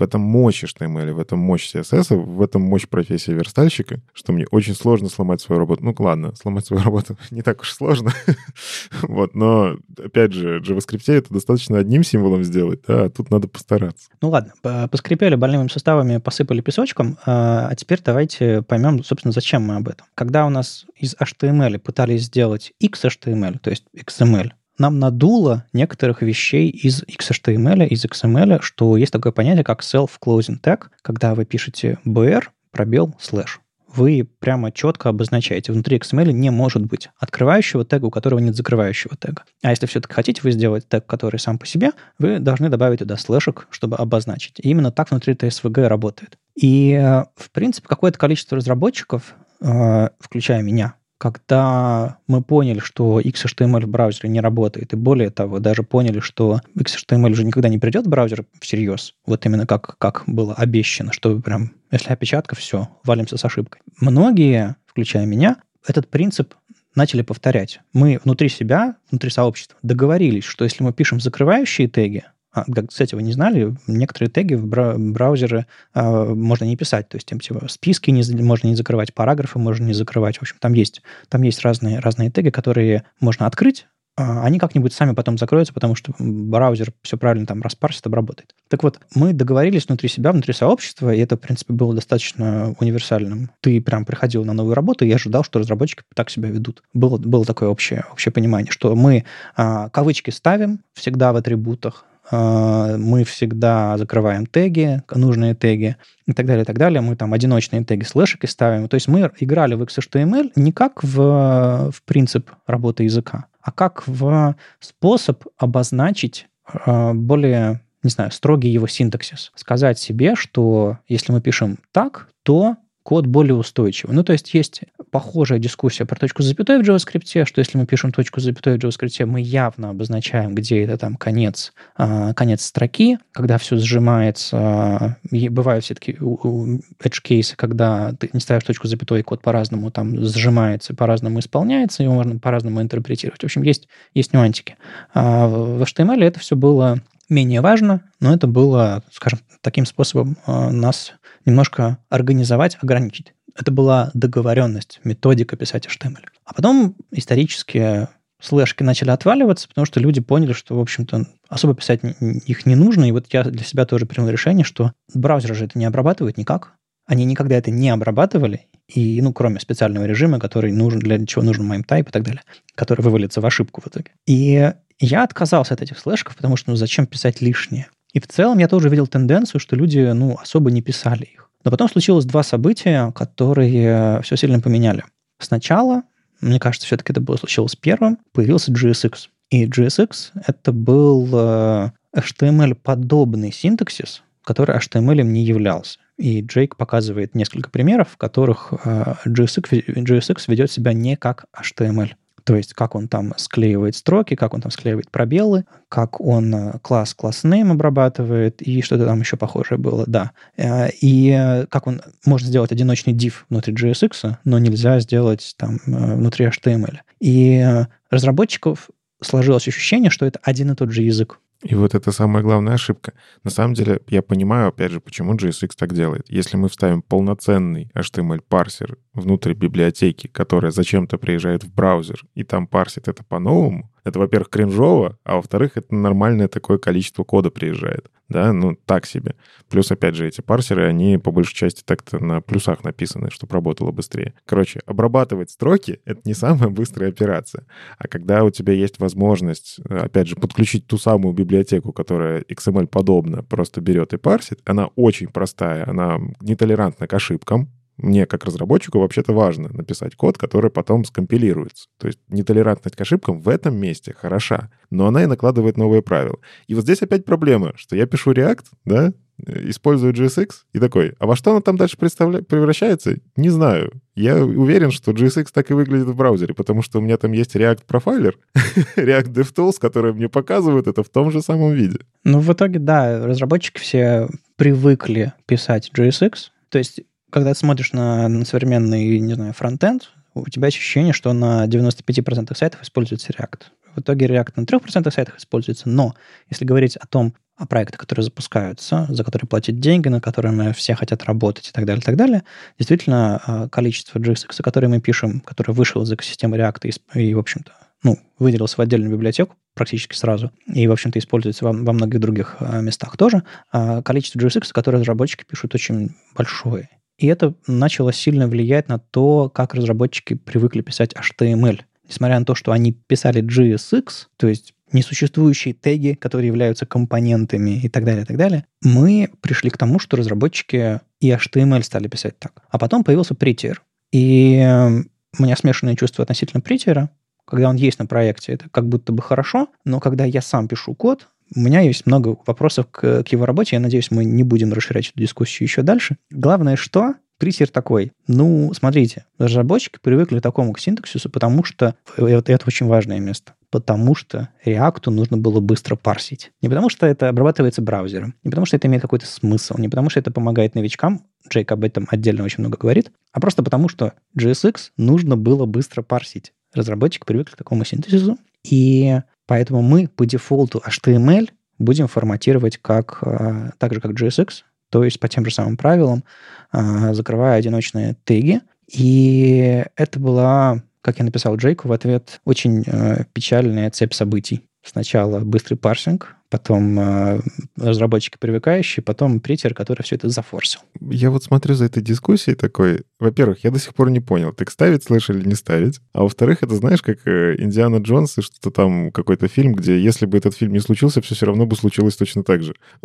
в этом мощь HTML, в этом мощь CSS, в этом мощь профессии верстальщика, что мне очень сложно сломать свою работу. Ну, ладно, сломать свою работу не так уж сложно. вот, но, опять же, в JavaScript это достаточно одним символом сделать, да, а тут надо постараться. Ну, ладно, поскрипели больными составами, посыпали песочком, а, а теперь давайте поймем, собственно, зачем мы об этом. Когда у нас из HTML пытались сделать XHTML, то есть XML, нам надуло некоторых вещей из XHTML, из XML, что есть такое понятие, как self-closing tag, когда вы пишете br, пробел, слэш. Вы прямо четко обозначаете. Внутри XML не может быть открывающего тега, у которого нет закрывающего тега. А если все-таки хотите вы сделать тег, который сам по себе, вы должны добавить туда слэшек, чтобы обозначить. И именно так внутри TSVG работает. И, э, в принципе, какое-то количество разработчиков, э, включая меня, когда мы поняли, что XHTML в браузере не работает, и более того, даже поняли, что XHTML уже никогда не придет в браузер всерьез, вот именно как, как было обещано, что прям, если опечатка, все, валимся с ошибкой. Многие, включая меня, этот принцип начали повторять. Мы внутри себя, внутри сообщества договорились, что если мы пишем закрывающие теги, а, кстати, вы не знали, некоторые теги в браузере а, можно не писать. То есть там, типа, списки не, можно не закрывать, параграфы можно не закрывать. В общем, там есть, там есть разные, разные теги, которые можно открыть, а, они как-нибудь сами потом закроются, потому что браузер все правильно там распарсит, обработает. Так вот, мы договорились внутри себя, внутри сообщества, и это, в принципе, было достаточно универсальным. Ты прям приходил на новую работу, и ожидал, что разработчики так себя ведут. Было, было такое общее, общее понимание, что мы а, кавычки ставим всегда в атрибутах, мы всегда закрываем теги, нужные теги и так далее, и так далее. Мы там одиночные теги слэшики ставим. То есть мы играли в XHTML не как в, в принцип работы языка, а как в способ обозначить а, более, не знаю, строгий его синтаксис. Сказать себе, что если мы пишем так, то код более устойчивый. Ну, то есть есть похожая дискуссия про точку запятой в JavaScript, что если мы пишем точку запятой в JavaScript, мы явно обозначаем, где это там конец, а, конец строки, когда все сжимается. Бывают все-таки edge кейсы, когда ты не ставишь точку запятой, код по-разному там сжимается, по-разному исполняется, его можно по-разному интерпретировать. В общем, есть, есть нюансики. А в HTML это все было менее важно, но это было, скажем, таким способом а, нас немножко организовать, ограничить. Это была договоренность, методика писать HTML. А потом исторически слэшки начали отваливаться, потому что люди поняли, что, в общем-то, особо писать их не нужно. И вот я для себя тоже принял решение, что браузер же это не обрабатывает никак. Они никогда это не обрабатывали, и, ну, кроме специального режима, который нужен, для чего нужен MIME-type и так далее, который вывалится в ошибку в итоге. И я отказался от этих слэшков, потому что, ну, зачем писать лишнее? И в целом я тоже видел тенденцию, что люди, ну, особо не писали их. Но потом случилось два события, которые все сильно поменяли. Сначала, мне кажется, все-таки это было случилось первым, появился GSX. И GSX — это был э, HTML-подобный синтаксис, который HTML не являлся. И Джейк показывает несколько примеров, в которых э, GSX, GSX ведет себя не как HTML. То есть как он там склеивает строки, как он там склеивает пробелы, как он э, класс класс name обрабатывает и что-то там еще похожее было, да. Э, и как он может сделать одиночный div внутри JSX, но нельзя сделать там внутри HTML. И разработчиков сложилось ощущение, что это один и тот же язык. И вот это самая главная ошибка. На самом деле, я понимаю, опять же, почему JSX так делает. Если мы вставим полноценный HTML-парсер внутрь библиотеки, которая зачем-то приезжает в браузер, и там парсит это по-новому, это, во-первых, кринжово, а во-вторых, это нормальное такое количество кода приезжает. Да, ну, так себе. Плюс, опять же, эти парсеры, они по большей части так-то на плюсах написаны, чтобы работало быстрее. Короче, обрабатывать строки — это не самая быстрая операция. А когда у тебя есть возможность, опять же, подключить ту самую библиотеку, которая XML-подобна, просто берет и парсит, она очень простая, она нетолерантна к ошибкам, мне, как разработчику, вообще-то важно написать код, который потом скомпилируется. То есть нетолерантность к ошибкам в этом месте хороша, но она и накладывает новые правила. И вот здесь опять проблема, что я пишу React, да, использую JSX и такой, а во что она там дальше превращается? Не знаю. Я уверен, что JSX так и выглядит в браузере, потому что у меня там есть React профайлер, React DevTools, которые мне показывают это в том же самом виде. Ну, в итоге, да, разработчики все привыкли писать JSX, то есть когда ты смотришь на, на современный, не знаю, фронтенд, у тебя ощущение, что на 95% сайтов используется React. В итоге React на 3% сайтах используется, но если говорить о том, о проектах, которые запускаются, за которые платят деньги, на которыми все хотят работать и так далее, и так далее, действительно, а, количество JSX, которые мы пишем, который вышел из экосистемы React и, и в общем-то, ну, выделился в отдельную библиотеку практически сразу, и, в общем-то, используется во, во многих других а, местах тоже, а количество JSX, которые разработчики пишут, очень большое. И это начало сильно влиять на то, как разработчики привыкли писать HTML. Несмотря на то, что они писали JSX, то есть несуществующие теги, которые являются компонентами и так далее, и так далее, мы пришли к тому, что разработчики и HTML стали писать так. А потом появился Prettier. И эм, у меня смешанные чувства относительно Prettier. Когда он есть на проекте, это как будто бы хорошо, но когда я сам пишу код, у меня есть много вопросов к, к его работе. Я надеюсь, мы не будем расширять эту дискуссию еще дальше. Главное, что Присер такой. Ну, смотрите, разработчики привыкли к такому к синтаксису, потому что это, это очень важное место. Потому что React нужно было быстро парсить. Не потому что это обрабатывается браузером, не потому что это имеет какой-то смысл, не потому что это помогает новичкам, Джейк об этом отдельно очень много говорит, а просто потому что JSX нужно было быстро парсить. Разработчик привык к такому синтезису, и Поэтому мы по дефолту HTML будем форматировать как, а, так же, как JSX, то есть по тем же самым правилам, а, закрывая одиночные теги. И это была, как я написал Джейку в ответ, очень а, печальная цепь событий. Сначала быстрый парсинг, потом э, разработчики привыкающие, потом Prettier, который все это зафорсил. Я вот смотрю за этой дискуссией такой. Во-первых, я до сих пор не понял, так ставить слэш или не ставить. А во-вторых, это знаешь, как э, Индиана Джонс и что-то там, какой-то фильм, где если бы этот фильм не случился, все все равно бы случилось точно так же.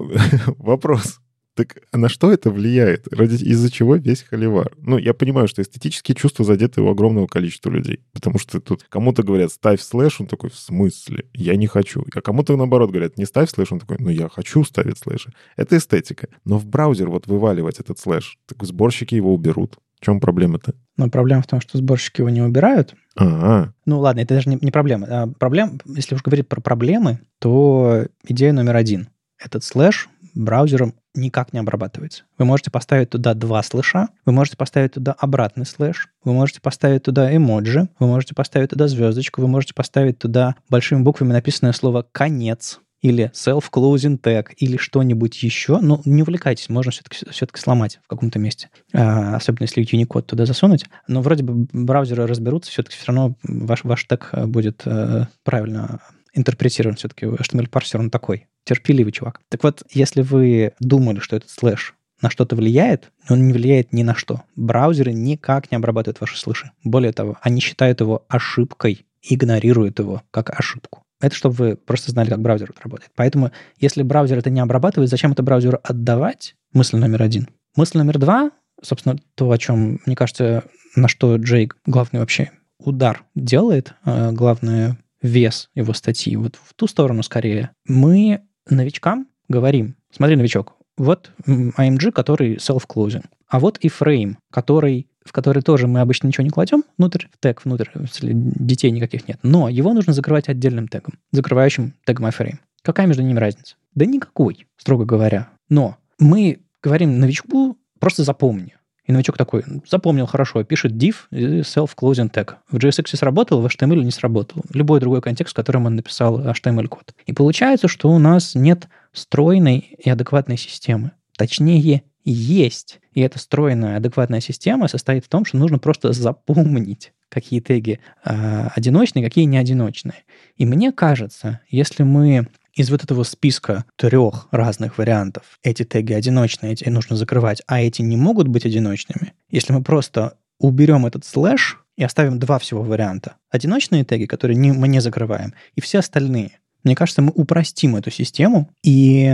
Вопрос. Так а на что это влияет? Ради, из-за чего весь холивар? Ну, я понимаю, что эстетические чувства задеты у огромного количества людей. Потому что тут кому-то говорят, ставь слэш, он такой, в смысле? Я не хочу. А кому-то, наоборот, говорят, не ставь слэш, он такой, ну, я хочу ставить слэши. Это эстетика. Но в браузер вот вываливать этот слэш, так сборщики его уберут. В чем проблема-то? Но проблема в том, что сборщики его не убирают. А-а. Ну ладно, это даже не, не проблема. А проблем, если уж говорить про проблемы, то идея номер один. Этот слэш браузером никак не обрабатывается. Вы можете поставить туда два слэша, вы можете поставить туда обратный слэш, вы можете поставить туда эмоджи, вы можете поставить туда звездочку, вы можете поставить туда большими буквами написанное слово «конец», или self-closing tag, или что-нибудь еще. Ну, не увлекайтесь, можно все-таки, все-таки сломать в каком-то месте. А, особенно если Unicode туда засунуть. Но вроде бы браузеры разберутся, все-таки все равно ваш, ваш тег будет э, правильно интерпретирован все-таки. HTML-парсер, он такой терпеливый чувак. Так вот, если вы думали, что этот слэш на что-то влияет, он не влияет ни на что. Браузеры никак не обрабатывают ваши слэши. Более того, они считают его ошибкой, игнорируют его как ошибку. Это чтобы вы просто знали, как браузер работает. Поэтому, если браузер это не обрабатывает, зачем это браузеру отдавать? Мысль номер один. Мысль номер два, собственно, то, о чем, мне кажется, на что Джейк главный вообще удар делает, э, главный вес его статьи, вот в ту сторону скорее. Мы новичкам говорим, смотри, новичок, вот IMG, который self-closing, а вот и frame, который в который тоже мы обычно ничего не кладем внутрь, в тег внутрь, если детей никаких нет. Но его нужно закрывать отдельным тегом, закрывающим тегом iframe. Какая между ними разница? Да никакой, строго говоря. Но мы говорим новичку, просто запомни. И новичок такой, запомнил хорошо, пишет div self-closing tag. В JSX сработал, в HTML не сработал. Любой другой контекст, в котором он написал HTML-код. И получается, что у нас нет стройной и адекватной системы. Точнее, есть. И эта стройная, адекватная система состоит в том, что нужно просто запомнить, какие теги э, одиночные, какие не одиночные. И мне кажется, если мы из вот этого списка трех разных вариантов эти теги одиночные, эти нужно закрывать, а эти не могут быть одиночными, если мы просто уберем этот слэш и оставим два всего варианта. Одиночные теги, которые не, мы не закрываем, и все остальные. Мне кажется, мы упростим эту систему, и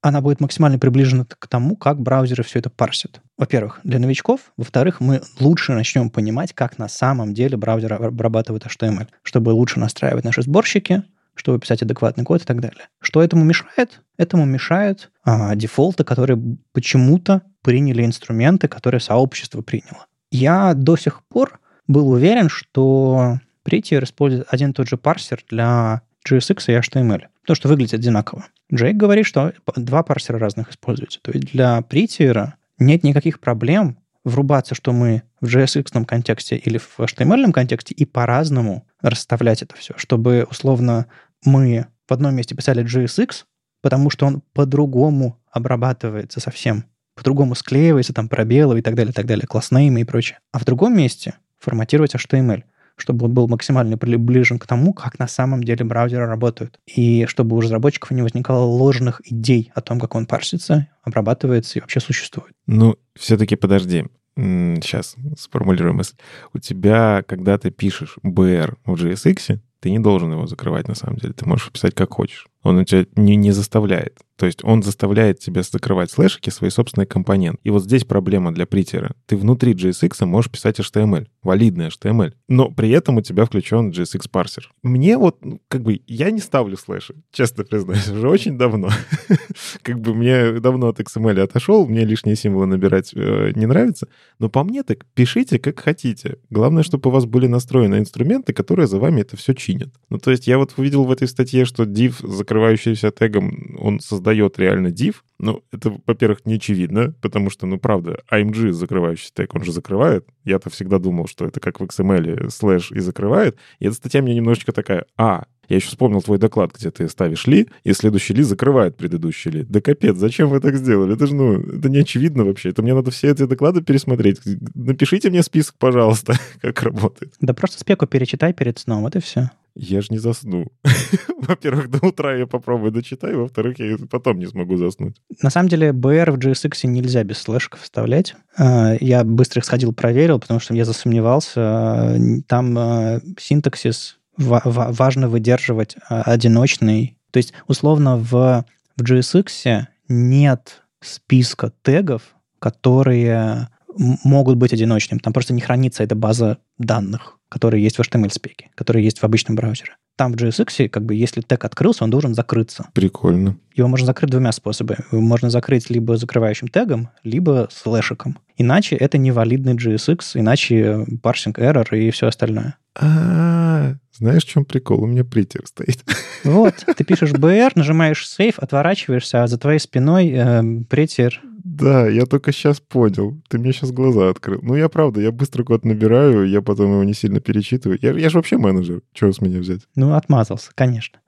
она будет максимально приближена к тому, как браузеры все это парсят. Во-первых, для новичков. Во-вторых, мы лучше начнем понимать, как на самом деле браузер обрабатывает HTML, чтобы лучше настраивать наши сборщики, чтобы писать адекватный код и так далее. Что этому мешает? Этому мешают а, дефолты, которые почему-то приняли инструменты, которые сообщество приняло. Я до сих пор был уверен, что Prettier использует один и тот же парсер для JSX и HTML, потому что выглядит одинаково. Джейк говорит, что два парсера разных используются. То есть для Prettier нет никаких проблем врубаться, что мы в JSX контексте или в HTML контексте и по-разному расставлять это все, чтобы условно мы в одном месте писали JSX, потому что он по-другому обрабатывается совсем, по-другому склеивается, там пробелы и так далее, так далее, класснеймы и прочее. А в другом месте форматировать HTML, чтобы он был максимально приближен к тому, как на самом деле браузеры работают. И чтобы у разработчиков не возникало ложных идей о том, как он парсится, обрабатывается и вообще существует. Ну, все-таки подожди. Сейчас сформулируем мысль. У тебя, когда ты пишешь BR в JSX, ты не должен его закрывать на самом деле. Ты можешь писать как хочешь. Он тебя не, не заставляет. То есть он заставляет тебя закрывать слэшики свои собственные компоненты. И вот здесь проблема для притера. Ты внутри JSX можешь писать HTML, валидный HTML, но при этом у тебя включен JSX парсер. Мне вот, ну, как бы, я не ставлю слэши, честно признаюсь, уже очень давно. Как бы мне давно от XML отошел, мне лишние символы набирать э, не нравится, но по мне так пишите как хотите. Главное, чтобы у вас были настроены инструменты, которые за вами это все чинят. Ну, то есть я вот увидел в этой статье, что div, закрывающийся тегом, он создает реально div, ну, это, во-первых, не очевидно, потому что, ну, правда, AMG закрывающий тег, он же закрывает. Я-то всегда думал, что это как в XML слэш и закрывает. И эта статья мне немножечко такая, а, я еще вспомнил твой доклад, где ты ставишь ли, и следующий ли закрывает предыдущий ли. Да капец, зачем вы так сделали? Это же, ну, это не очевидно вообще. Это мне надо все эти доклады пересмотреть. Напишите мне список, пожалуйста, как работает. Да просто спеку перечитай перед сном, вот и все. Я же не засну. Во-первых, до утра я попробую дочитать, во-вторых, я потом не смогу заснуть. На самом деле, BR в JSX нельзя без слэшков вставлять. А, я быстро их сходил, проверил, потому что я засомневался. Там а, синтаксис важно выдерживать а, одиночный. То есть, условно, в, в JSX нет списка тегов, которые могут быть одиночными. Там просто не хранится эта база данных, которые есть в HTML-спеке, которые есть в обычном браузере. Там в JSX, как бы, если тег открылся, он должен закрыться. Прикольно. Его можно закрыть двумя способами. Его можно закрыть либо закрывающим тегом, либо слэшиком. Иначе это невалидный JSX, иначе парсинг error и все остальное. А, знаешь, в чем прикол? У меня притер стоит. Вот, ты пишешь BR, нажимаешь Save, отворачиваешься, а за твоей спиной э, притер да, я только сейчас понял. Ты мне сейчас глаза открыл. Ну, я правда, я быстро код набираю, я потом его не сильно перечитываю. Я, я же вообще менеджер. Чего с меня взять? Ну, отмазался, конечно.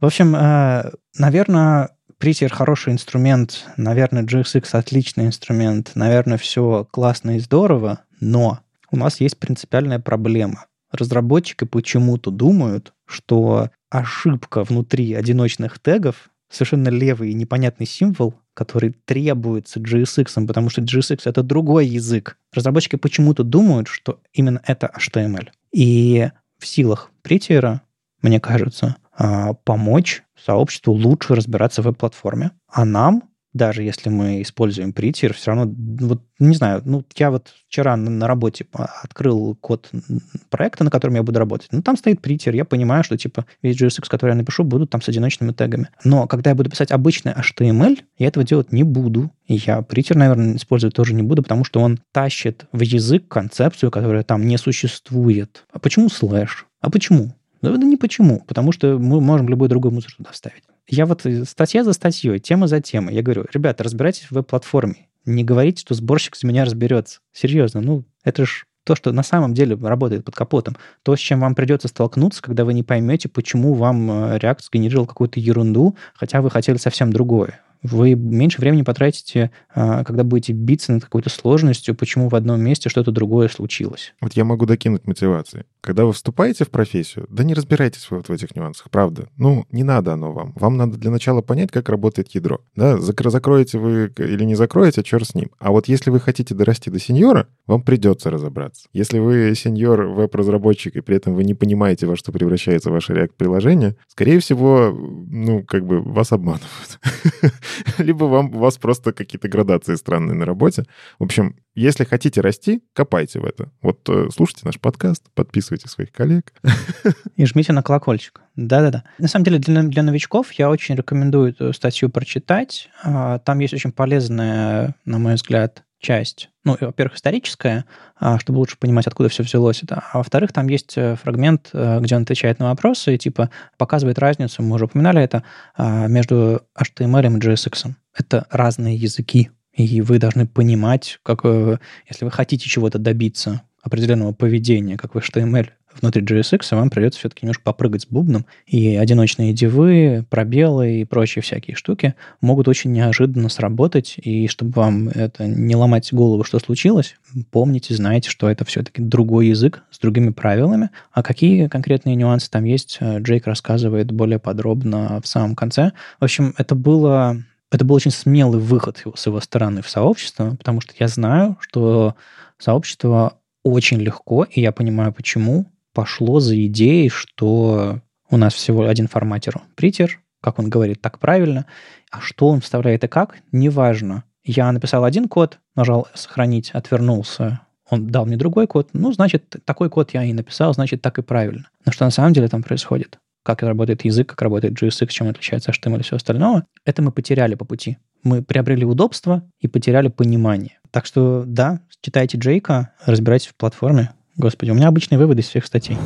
В общем, э, наверное, Prettier хороший инструмент, наверное, JSX отличный инструмент, наверное, все классно и здорово, но у нас есть принципиальная проблема. Разработчики почему-то думают, что ошибка внутри одиночных тегов совершенно левый и непонятный символ, который требуется JSX, потому что JSX — это другой язык. Разработчики почему-то думают, что именно это HTML. И в силах Prettier, мне кажется, а, помочь сообществу лучше разбираться в веб-платформе, а нам даже если мы используем притер, все равно, вот, не знаю, ну, я вот вчера на, на работе открыл код проекта, на котором я буду работать. Ну, там стоит притер, я понимаю, что, типа, весь JSX, который я напишу, будут там с одиночными тегами. Но когда я буду писать обычный HTML, я этого делать не буду. И я притер, наверное, использовать тоже не буду, потому что он тащит в язык концепцию, которая там не существует. А почему слэш? А почему? Да, да не почему, потому что мы можем любой другой мусор туда вставить. Я вот э, статья за статьей, тема за темой. Я говорю, ребята, разбирайтесь в веб-платформе. Не говорите, что сборщик за меня разберется. Серьезно, ну, это ж то, что на самом деле работает под капотом, то, с чем вам придется столкнуться, когда вы не поймете, почему вам э, React сгенерировал какую-то ерунду, хотя вы хотели совсем другое вы меньше времени потратите, а, когда будете биться над какой-то сложностью, почему в одном месте что-то другое случилось. Вот я могу докинуть мотивации. Когда вы вступаете в профессию, да не разбирайтесь вот в этих нюансах, правда. Ну, не надо оно вам. Вам надо для начала понять, как работает ядро. Да, закроете вы или не закроете, черт с ним. А вот если вы хотите дорасти до сеньора, вам придется разобраться. Если вы сеньор веб-разработчик, и при этом вы не понимаете, во что превращается ваше React-приложение, скорее всего, ну, как бы вас обманывают. либо вам, у вас просто какие-то градации странные на работе. В общем, если хотите расти, копайте в это. Вот э, слушайте наш подкаст, подписывайте своих коллег. И жмите на колокольчик. Да-да-да. На самом деле для, для новичков я очень рекомендую эту статью прочитать. А, там есть очень полезная, на мой взгляд, часть, ну, во-первых, историческая, а, чтобы лучше понимать, откуда все взялось это, а во-вторых, там есть э, фрагмент, э, где он отвечает на вопросы и, типа, показывает разницу, мы уже упоминали это, а, между HTML и JSX. Это разные языки, и вы должны понимать, как, э, если вы хотите чего-то добиться, определенного поведения, как в HTML, внутри JSX, вам придется все-таки немножко попрыгать с бубном, и одиночные дивы, пробелы и прочие всякие штуки могут очень неожиданно сработать, и чтобы вам это не ломать голову, что случилось, помните, знаете, что это все-таки другой язык с другими правилами, а какие конкретные нюансы там есть, э, Джейк рассказывает более подробно в самом конце. В общем, это было это был очень смелый выход с его стороны в сообщество, потому что я знаю, что сообщество очень легко, и я понимаю, почему, пошло за идеей, что у нас всего один форматер притер, как он говорит, так правильно, а что он вставляет и как, неважно. Я написал один код, нажал «Сохранить», отвернулся, он дал мне другой код, ну, значит, такой код я и написал, значит, так и правильно. Но что на самом деле там происходит? Как работает язык, как работает JSX, чем отличается HTML и все остальное, это мы потеряли по пути. Мы приобрели удобство и потеряли понимание. Так что, да, читайте Джейка, разбирайтесь в платформе, Господи, у меня обычные выводы из всех статей.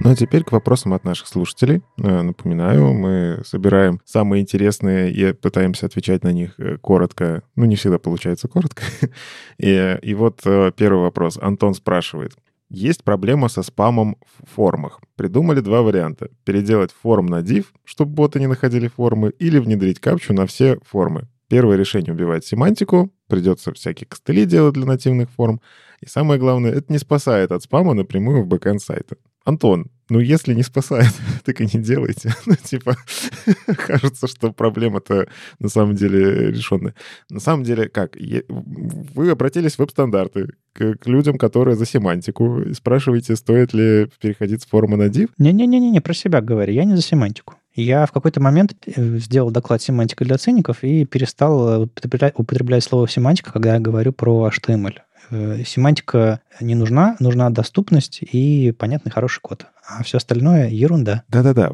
Ну а теперь к вопросам от наших слушателей. Э, напоминаю, мы собираем самые интересные и пытаемся отвечать на них э, коротко. Ну, не всегда получается коротко. И, и вот э, первый вопрос. Антон спрашивает. Есть проблема со спамом в формах. Придумали два варианта. Переделать форм на div, чтобы боты не находили формы, или внедрить капчу на все формы. Первое решение убивает семантику, придется всякие костыли делать для нативных форм. И самое главное, это не спасает от спама напрямую в бэкэнд сайта. Антон, ну если не спасает, так и не делайте. ну, типа, кажется, что проблема-то на самом деле решенная. На самом деле, как? Вы обратились в веб-стандарты к, к людям, которые за семантику, спрашиваете, стоит ли переходить с формы на div? Не-не-не, про себя говори, я не за семантику. Я в какой-то момент э, сделал доклад «Семантика для циников» и перестал употреблять, употреблять слово «семантика», когда я говорю про HTML. Э, семантика не нужна, нужна доступность и понятный хороший код. А все остальное — ерунда. Да-да-да.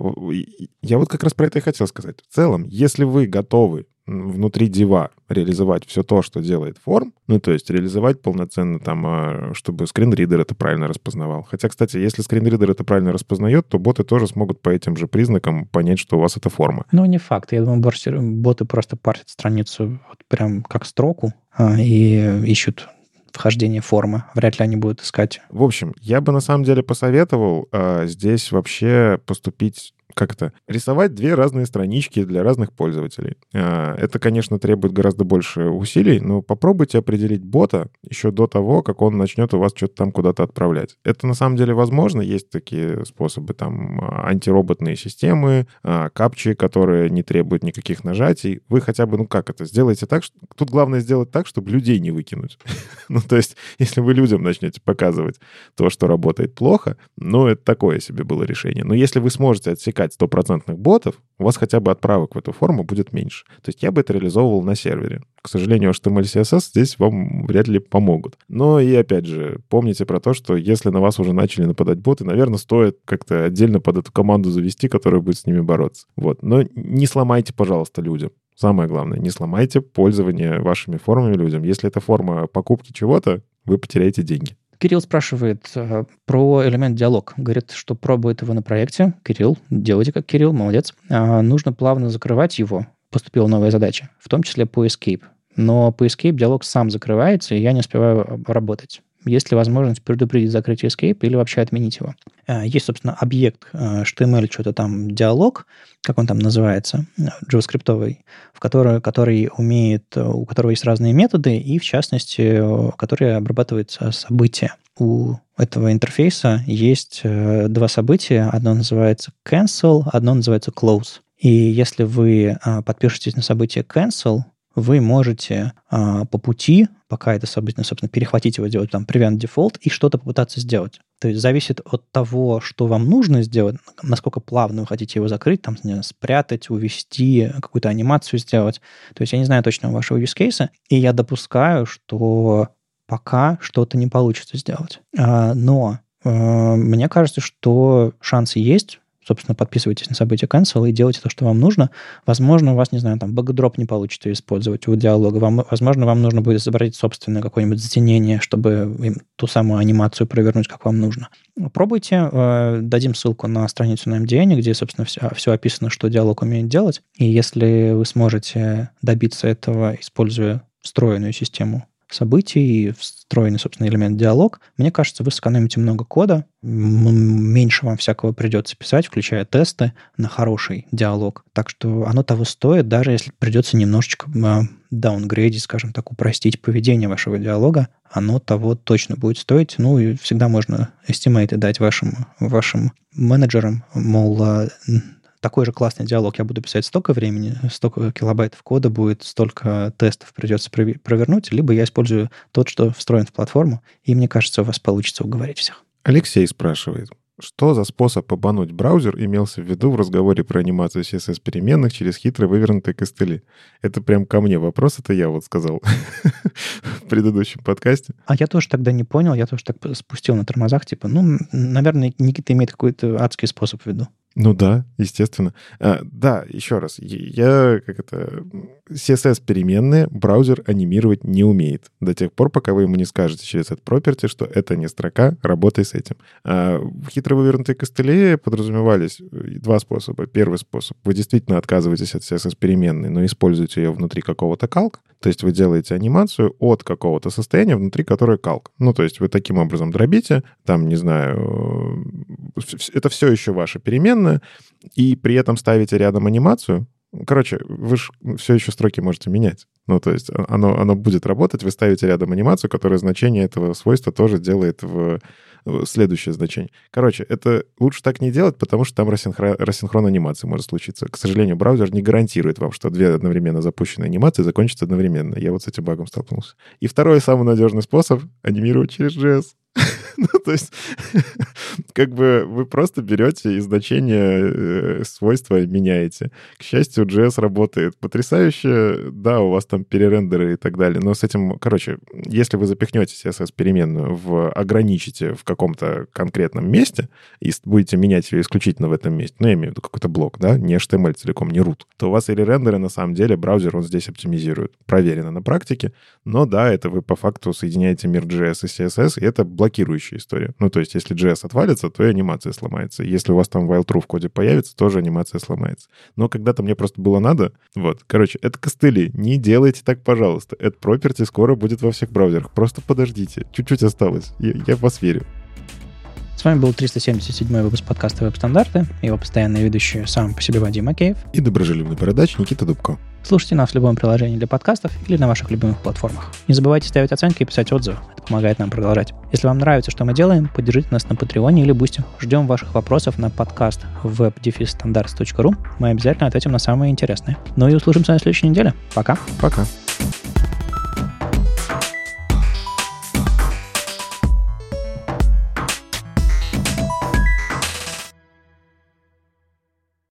Я вот как раз про это и хотел сказать. В целом, если вы готовы внутри дива реализовать все то, что делает форм, ну, то есть реализовать полноценно там, а, чтобы скринридер это правильно распознавал. Хотя, кстати, если скринридер это правильно распознает, то боты тоже смогут по этим же признакам понять, что у вас это форма. Ну, не факт. Я думаю, боты просто парсят страницу вот прям как строку а, и ищут вхождение формы. Вряд ли они будут искать. В общем, я бы на самом деле посоветовал э, здесь вообще поступить как это, рисовать две разные странички для разных пользователей. А, это, конечно, требует гораздо больше усилий, но попробуйте определить бота еще до того, как он начнет у вас что-то там куда-то отправлять. Это на самом деле возможно, есть такие способы, там, антироботные системы, а, капчи, которые не требуют никаких нажатий. Вы хотя бы, ну как это, сделайте так, что... Тут главное сделать так, чтобы людей не выкинуть. ну, то есть, если вы людям начнете показывать то, что работает плохо, ну, это такое себе было решение. Но если вы сможете отсекать стопроцентных ботов, у вас хотя бы отправок в эту форму будет меньше. То есть я бы это реализовывал на сервере. К сожалению, HTML CSS здесь вам вряд ли помогут. Но и опять же, помните про то, что если на вас уже начали нападать боты, наверное, стоит как-то отдельно под эту команду завести, которая будет с ними бороться. Вот. Но не сломайте, пожалуйста, людям. Самое главное, не сломайте пользование вашими формами людям. Если это форма покупки чего-то, вы потеряете деньги. Кирилл спрашивает э, про элемент диалог. Говорит, что пробует его на проекте. Кирилл, делайте как Кирилл, молодец. Э, нужно плавно закрывать его. Поступила новая задача, в том числе по escape. Но по escape диалог сам закрывается, и я не успеваю работать. Есть ли возможность предупредить закрытие escape или вообще отменить его? Э, есть, собственно, объект э, HTML, что-то там, диалог, как он там называется, э, JavaScript, в который, который умеет, у которого есть разные методы, и, в частности, который обрабатывает события. У этого интерфейса есть два события. Одно называется cancel, одно называется close. И если вы подпишетесь на событие cancel, вы можете а, по пути, пока это событие, собственно, перехватить его, сделать там prevent default и что-то попытаться сделать. То есть зависит от того, что вам нужно сделать, насколько плавно вы хотите его закрыть, там, знаю, спрятать, увести, какую-то анимацию сделать. То есть я не знаю точно вашего use case, и я допускаю, что пока что-то не получится сделать. А, но а, мне кажется, что шансы есть, собственно, подписывайтесь на события cancel и делайте то, что вам нужно. Возможно, у вас, не знаю, там, бэкдроп не получится использовать у диалога. Вам, возможно, вам нужно будет изобразить собственное какое-нибудь затенение, чтобы им ту самую анимацию провернуть, как вам нужно. Пробуйте. Э, дадим ссылку на страницу на MDN, где, собственно, все, все описано, что диалог умеет делать. И если вы сможете добиться этого, используя встроенную систему событий встроенный, собственно, элемент диалог, мне кажется, вы сэкономите много кода, меньше вам всякого придется писать, включая тесты на хороший диалог. Так что оно того стоит, даже если придется немножечко а, даунгрейдить, скажем так, упростить поведение вашего диалога, оно того точно будет стоить. Ну и всегда можно estimate дать вашим, вашим менеджерам, мол, а, такой же классный диалог я буду писать столько времени, столько килобайтов кода будет, столько тестов придется провернуть, либо я использую тот, что встроен в платформу, и мне кажется, у вас получится уговорить всех. Алексей спрашивает, что за способ обмануть браузер имелся в виду в разговоре про анимацию CSS переменных через хитро вывернутые костыли? Это прям ко мне вопрос, это я вот сказал в предыдущем подкасте. А я тоже тогда не понял, я тоже так спустил на тормозах, типа, ну, наверное, Никита имеет какой-то адский способ в виду. Ну да, естественно. А, да, еще раз, я как это CSS переменные браузер анимировать не умеет до тех пор, пока вы ему не скажете через этот property, что это не строка, работай с этим. А хитро вывернутой костыле подразумевались э, два способа. Первый способ. Вы действительно отказываетесь от CSS переменной, но используете ее внутри какого-то калка. То есть вы делаете анимацию от какого-то состояния, внутри которой калк. Ну, то есть вы таким образом дробите, там, не знаю, э, это все еще ваша переменная, и при этом ставите рядом анимацию, Короче, вы же все еще строки можете менять. Ну, то есть а, оно, оно будет работать, вы ставите рядом анимацию, которая значение этого свойства тоже делает в следующее значение. Короче, это лучше так не делать, потому что там рассинхрон, рассинхрон анимации может случиться. К сожалению, браузер не гарантирует вам, что две одновременно запущенные анимации закончатся одновременно. Я вот с этим багом столкнулся. И второй самый надежный способ — анимировать через JS. ну, то есть, как бы вы просто берете и значение э, свойства меняете. К счастью, JS работает потрясающе. Да, у вас там перерендеры и так далее, но с этим, короче, если вы запихнете CSS-переменную, в, ограничите в каком-то конкретном месте и будете менять ее исключительно в этом месте, ну, я имею в виду какой-то блок, да, не HTML целиком, не root, то у вас или рендеры, на самом деле, браузер, он здесь оптимизирует. Проверено на практике, но да, это вы по факту соединяете мир JS и CSS, и это блокирующая история. Ну, то есть, если JS отвалится, то и анимация сломается. Если у вас там while true в коде появится, тоже анимация сломается. Но когда-то мне просто было надо, вот, короче, это костыли. Не делайте так, пожалуйста. Это property скоро будет во всех браузерах. Просто подождите. Чуть-чуть осталось. Я, я в вас верю. С вами был 377 выпуск подкаста «Веб-стандарты», его постоянные ведущие сам по себе Вадим Макеев и доброжелюбный бородач Никита Дубко. Слушайте нас в любом приложении для подкастов или на ваших любимых платформах. Не забывайте ставить оценки и писать отзывы. Это помогает нам продолжать. Если вам нравится, что мы делаем, поддержите нас на Патреоне или Бусти. Ждем ваших вопросов на подкаст web дефис standards.ru. Мы обязательно ответим на самые интересные. Ну и услышимся на следующей неделе. Пока. Пока.